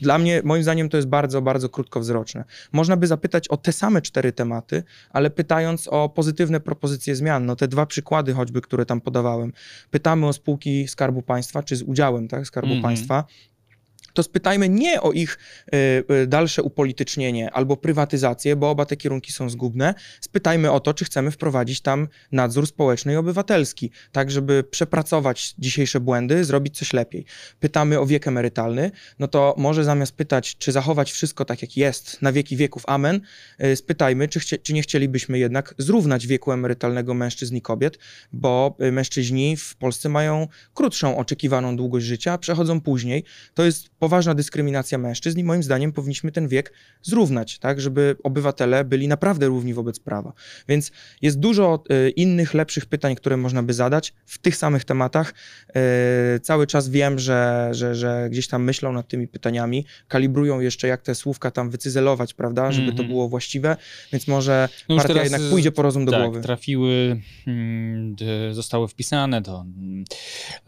Speaker 1: dla mnie, moim zdaniem, to jest bardzo, bardzo krótkowzroczne. Można by zapytać o te same cztery tematy, ale pytając o pozytywne propozycje zmian, no te dwa przykłady choćby, które tam podawałem. Pytamy o spółki Skarbu Państwa, czy z udziałem tak, Skarbu
Speaker 2: Mhm.
Speaker 1: Państwa, to spytajmy nie o ich y, y, dalsze upolitycznienie albo prywatyzację, bo oba te kierunki są zgubne. Spytajmy o to, czy chcemy wprowadzić tam nadzór społeczny i obywatelski, tak żeby przepracować dzisiejsze błędy, zrobić coś lepiej. Pytamy o wiek emerytalny, no to może zamiast pytać, czy zachować wszystko tak, jak jest, na wieki wieków, amen, y, spytajmy, czy, chcie, czy nie chcielibyśmy jednak zrównać wieku emerytalnego mężczyzn i kobiet, bo mężczyźni w Polsce mają krótszą oczekiwaną długość życia, przechodzą później. To jest poważna dyskryminacja mężczyzn i moim zdaniem powinniśmy ten wiek zrównać, tak, żeby obywatele byli naprawdę równi wobec prawa. Więc jest dużo y, innych, lepszych pytań, które można by zadać w tych samych tematach. Y, cały czas wiem, że, że, że gdzieś tam myślą nad tymi pytaniami, kalibrują jeszcze, jak te słówka tam wycyzelować, prawda, żeby to
Speaker 2: Mhm.
Speaker 1: było właściwe, więc może
Speaker 2: No
Speaker 1: partia
Speaker 2: teraz,
Speaker 1: jednak pójdzie po rozum do
Speaker 2: tak,
Speaker 1: głowy.
Speaker 2: trafiły, mm, zostały wpisane do, mm,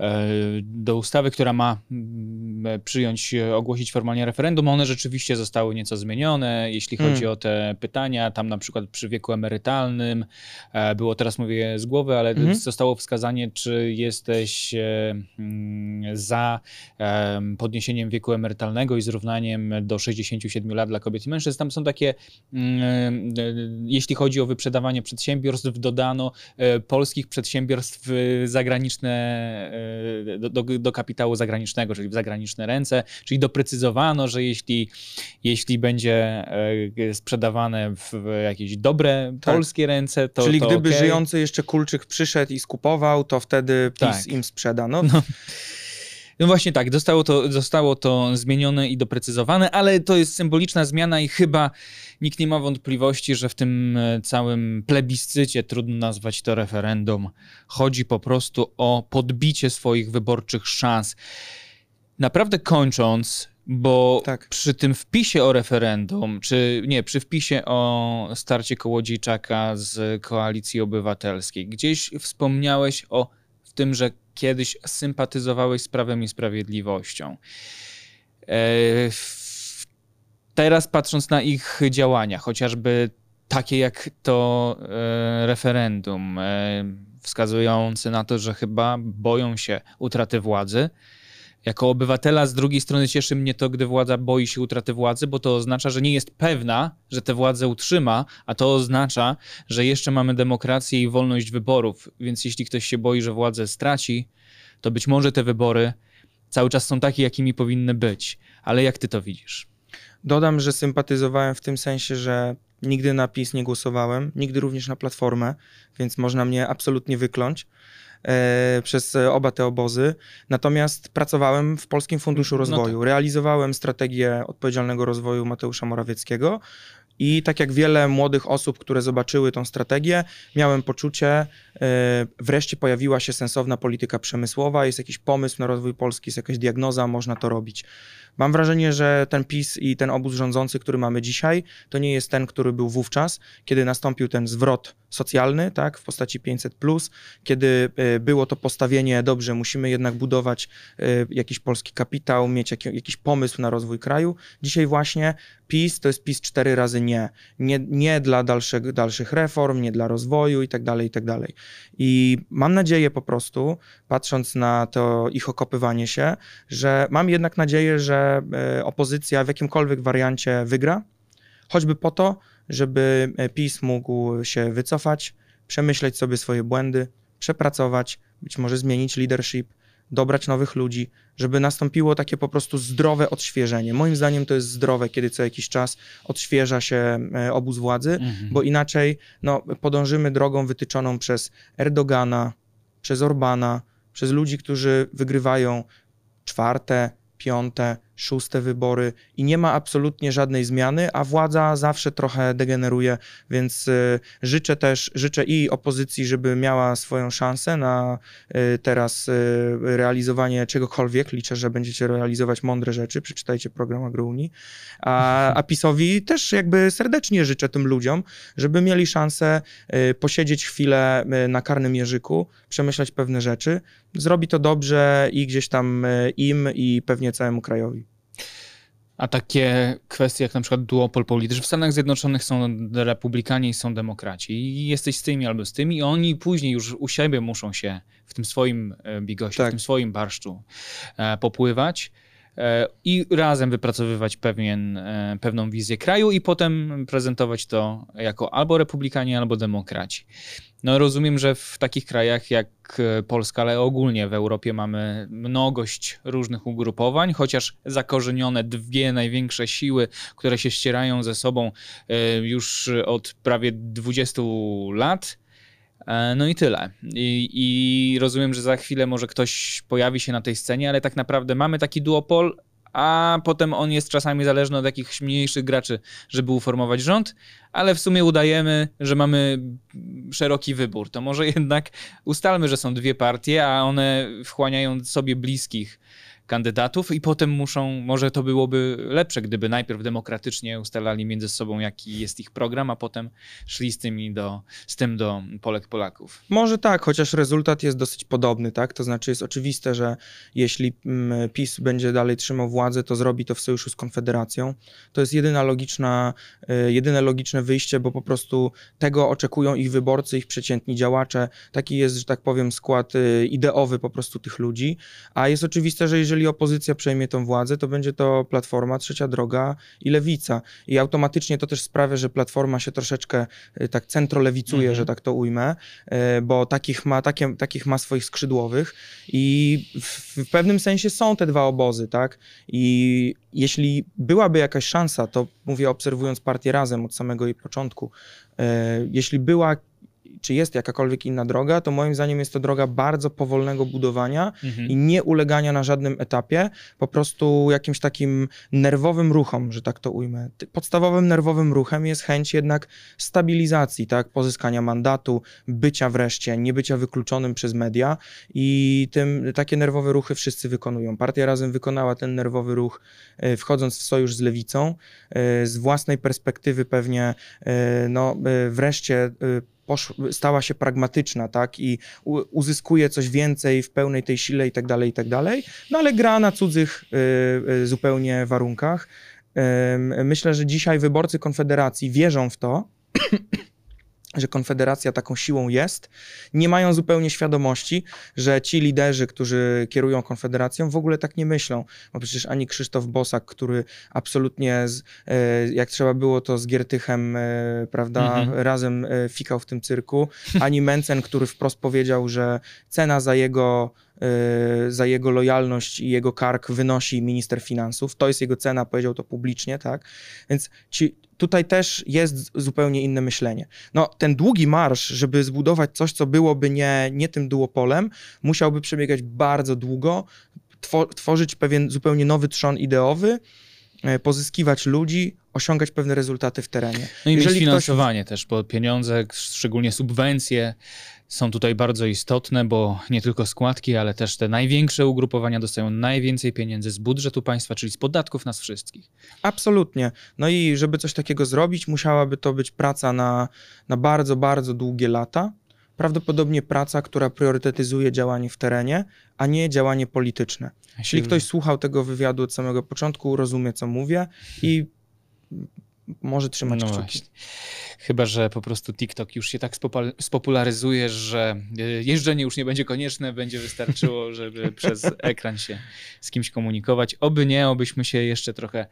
Speaker 2: e, do ustawy, która ma mm, przyjąć, e, ogłosić formalnie referendum. One rzeczywiście zostały nieco zmienione, jeśli chodzi
Speaker 1: Mm.
Speaker 2: o te pytania. Tam na przykład przy wieku emerytalnym e, było, teraz mówię z głowy, ale
Speaker 1: Mhm.
Speaker 2: zostało wskazanie, czy jesteś e, mm, za em, podniesieniem wieku emerytalnego i zrównaniem do 67 lat dla kobiet i mężczyzn. Tam są takie, mm, jeśli chodzi o wyprzedawanie przedsiębiorstw, dodano polskich przedsiębiorstw zagraniczne do, do, do kapitału zagranicznego, czyli w zagraniczne ręce, czyli doprecyzowano, że jeśli, jeśli będzie e, sprzedawane w jakieś dobre
Speaker 1: Tak.
Speaker 2: polskie ręce, to
Speaker 1: Czyli
Speaker 2: to
Speaker 1: gdyby
Speaker 2: okej.
Speaker 1: żyjący jeszcze Kulczyk przyszedł i skupował, to wtedy PiS
Speaker 2: Tak.
Speaker 1: im sprzeda. No,
Speaker 2: No. No właśnie tak, zostało to, zostało to zmienione i doprecyzowane, ale to jest symboliczna zmiana i chyba nikt nie ma wątpliwości, że w tym e, całym plebiscycie, trudno nazwać to referendum, chodzi po prostu o podbicie swoich wyborczych szans. Naprawdę kończąc, bo
Speaker 1: Tak.
Speaker 2: przy tym wpisie o referendum, czy nie, przy wpisie o starcie Kołodziejczaka z Koalicji Obywatelskiej, gdzieś wspomniałeś o w tym, że kiedyś sympatyzowałeś z Prawem i Sprawiedliwością. E, Teraz patrząc na ich działania, chociażby takie jak to e, referendum, e, wskazujące na to, że chyba boją się utraty władzy, jako obywatela z drugiej strony cieszy mnie to, gdy władza boi się utraty władzy, bo to oznacza, że nie jest pewna, że tę władzę utrzyma, a to oznacza, że jeszcze mamy demokrację i wolność wyborów. Więc jeśli ktoś się boi, że władzę straci, to być może te wybory cały czas są takie, jakimi powinny być. Ale jak ty to widzisz?
Speaker 1: Dodam, że sympatyzowałem w tym sensie, że nigdy na PiS nie głosowałem, nigdy również na Platformę, więc można mnie absolutnie wykląć przez e, oba te obozy. Natomiast pracowałem w Polskim Funduszu
Speaker 2: No
Speaker 1: Rozwoju, realizowałem strategię odpowiedzialnego rozwoju Mateusza Morawieckiego. I tak jak wiele młodych osób, które zobaczyły tą strategię, miałem poczucie, e, wreszcie pojawiła się sensowna polityka przemysłowa, jest jakiś pomysł na rozwój Polski, jest jakaś diagnoza, można to robić. Mam wrażenie, że ten PiS i ten obóz rządzący, który mamy dzisiaj, to nie jest ten, który był wówczas, kiedy nastąpił ten zwrot socjalny, tak, w postaci 500+, kiedy e, było to postawienie, dobrze, musimy jednak budować e, jakiś polski kapitał, mieć jaki, jakiś pomysł na rozwój kraju. Dzisiaj właśnie PiS to jest PiS cztery razy nie. Nie, nie dla dalszych, dalszych reform, nie dla rozwoju i tak dalej, i tak dalej. I mam nadzieję po prostu, patrząc na to ich okopywanie się, że mam jednak nadzieję, że e, opozycja w jakimkolwiek wariancie wygra, choćby po to, żeby e, PiS mógł się wycofać, przemyśleć sobie swoje błędy, przepracować, być może zmienić leadership, dobrać nowych ludzi, żeby nastąpiło takie po prostu zdrowe odświeżenie. Moim zdaniem to jest zdrowe, kiedy co jakiś czas odświeża się e, obóz władzy,
Speaker 2: Mhm.
Speaker 1: bo inaczej no, podążymy drogą wytyczoną przez Erdogana, przez Orbana, przez ludzi, którzy wygrywają czwarte, piąte, szóste wybory i nie ma absolutnie żadnej zmiany, a władza zawsze trochę degeneruje, więc y, życzę też, życzę i opozycji, żeby miała swoją szansę na y, teraz y, realizowanie czegokolwiek. Liczę, że będziecie realizować mądre rzeczy, przeczytajcie program Agrounii, a, a PiSowi też jakby serdecznie życzę tym ludziom, żeby mieli szansę posiedzieć chwilę na karnym jeżyku, przemyśleć pewne rzeczy. Zrobi to dobrze i gdzieś tam y, im i pewnie całemu krajowi.
Speaker 2: A takie kwestie jak na przykład duopol polityczny. W Stanach Zjednoczonych są republikanie i są demokraci. I jesteś z tymi albo z tymi i oni później już u siebie muszą się w tym swoim e, bigosie,
Speaker 1: Tak.
Speaker 2: w tym swoim barszczu e, popływać e, i razem wypracowywać pewien, e, pewną wizję kraju i potem prezentować to jako albo republikanie, albo demokraci. No rozumiem, że w takich krajach jak e, Polska, ale ogólnie w Europie mamy mnogość różnych ugrupowań, chociaż zakorzenione dwie największe siły, które się ścierają ze sobą e, już od prawie 20 lat. E, No i tyle. I, I rozumiem, że za chwilę może ktoś pojawi się na tej scenie, ale tak naprawdę mamy taki duopol, a potem on jest czasami zależny od jakichś mniejszych graczy, żeby uformować rząd, ale w sumie udajemy, że mamy szeroki wybór. To może jednak ustalmy, że są dwie partie, a one wchłaniają sobie bliskich kandydatów i potem muszą, może to byłoby lepsze, gdyby najpierw demokratycznie ustalali między sobą, jaki jest ich program, a potem szli z, tymi do, z tym do Polek Polaków.
Speaker 1: Może tak, chociaż rezultat jest dosyć podobny, tak? To znaczy jest oczywiste, że jeśli mm, PiS będzie dalej trzymał władzę, to zrobi to w sojuszu z Konfederacją. To jest jedyna logiczna, y, jedyne logiczne wyjście, bo po prostu tego oczekują ich wyborcy, ich przeciętni działacze. Taki jest, że tak powiem, skład y, ideowy po prostu tych ludzi. A jest oczywiste, że jeżeli opozycja przejmie tą władzę, to będzie to Platforma, Trzecia Droga i Lewica. I automatycznie to też sprawia, że Platforma się troszeczkę y, tak centrolewicuje,
Speaker 2: Mhm.
Speaker 1: że tak to ujmę, y, bo takich ma, takie, takich ma swoich skrzydłowych i w, w pewnym sensie są te dwa obozy, tak? I jeśli byłaby jakaś szansa, to mówię obserwując partię razem od samego jej początku, y, jeśli była czy jest jakakolwiek inna droga, to moim zdaniem jest to droga bardzo powolnego budowania
Speaker 2: Mhm.
Speaker 1: i nie ulegania na żadnym etapie, po prostu jakimś takim nerwowym ruchom, że tak to ujmę. Podstawowym nerwowym ruchem jest chęć jednak stabilizacji, tak, pozyskania mandatu, bycia wreszcie, nie bycia wykluczonym przez media i tym takie nerwowe ruchy wszyscy wykonują. Partia Razem wykonała ten nerwowy ruch e, wchodząc w sojusz z Lewicą, e, z własnej perspektywy pewnie e, no wreszcie e, posz, stała się pragmatyczna, tak, i uzyskuje coś więcej w pełnej tej sile i tak dalej, i tak dalej, no ale gra na cudzych y, y, zupełnie warunkach. Myślę, że dzisiaj wyborcy Konfederacji wierzą w to, że Konfederacja taką siłą jest, nie mają zupełnie świadomości, że ci liderzy, którzy kierują Konfederacją, w ogóle tak nie myślą. Bo przecież ani Krzysztof Bosak, który absolutnie, z, e, jak trzeba było, to z Giertychem, e, prawda,
Speaker 2: Mhm.
Speaker 1: razem e, fikał w tym cyrku, ani Mencen, który wprost powiedział, że cena za jego za jego lojalność i jego kark wynosi minister finansów. To jest jego cena, powiedział to publicznie, tak? Więc ci, tutaj też jest zupełnie inne myślenie. No, ten długi marsz, żeby zbudować coś, co byłoby nie, nie tym duopolem, musiałby przebiegać bardzo długo, two, tworzyć pewien zupełnie nowy trzon ideowy, e, pozyskiwać ludzi, osiągać pewne rezultaty w terenie.
Speaker 2: No i mieć
Speaker 1: Jeżeli ktoś-
Speaker 2: finansowanie też, bo pieniądze, szczególnie subwencje, są tutaj bardzo istotne, bo nie tylko składki, ale też te największe ugrupowania dostają najwięcej pieniędzy z budżetu państwa, czyli z podatków nas wszystkich.
Speaker 1: Absolutnie. No i żeby coś takiego zrobić, musiałaby to być praca na, na bardzo, bardzo długie lata. Prawdopodobnie praca, która priorytetyzuje działanie w terenie, a nie działanie polityczne. Jeśli ktoś słuchał tego wywiadu od samego początku, rozumie, co mówię i może trzymać
Speaker 2: no
Speaker 1: kciuki.
Speaker 2: właśnie. Chyba, że po prostu TikTok już się tak spopularyzuje, że e, jeżdżenie już nie będzie konieczne, będzie wystarczyło, żeby przez ekran się z kimś komunikować. Oby nie, obyśmy się jeszcze trochę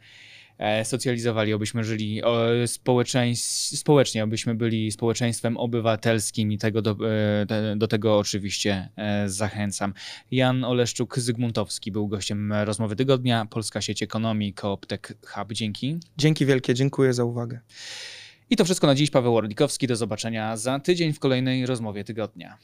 Speaker 2: socjalizowali, obyśmy żyli społecznie, obyśmy byli społeczeństwem obywatelskim i tego do, e, do tego oczywiście e, zachęcam. Jan Oleszczuk-Zygmuntowski był gościem rozmowy tygodnia, Polska Sieć Ekonomii, Cooptech Hub. Dzięki.
Speaker 1: Dzięki wielkie, dziękuję za uwagę.
Speaker 2: I to wszystko na dziś. Paweł Orlikowski. Do zobaczenia za tydzień w kolejnej rozmowie tygodnia.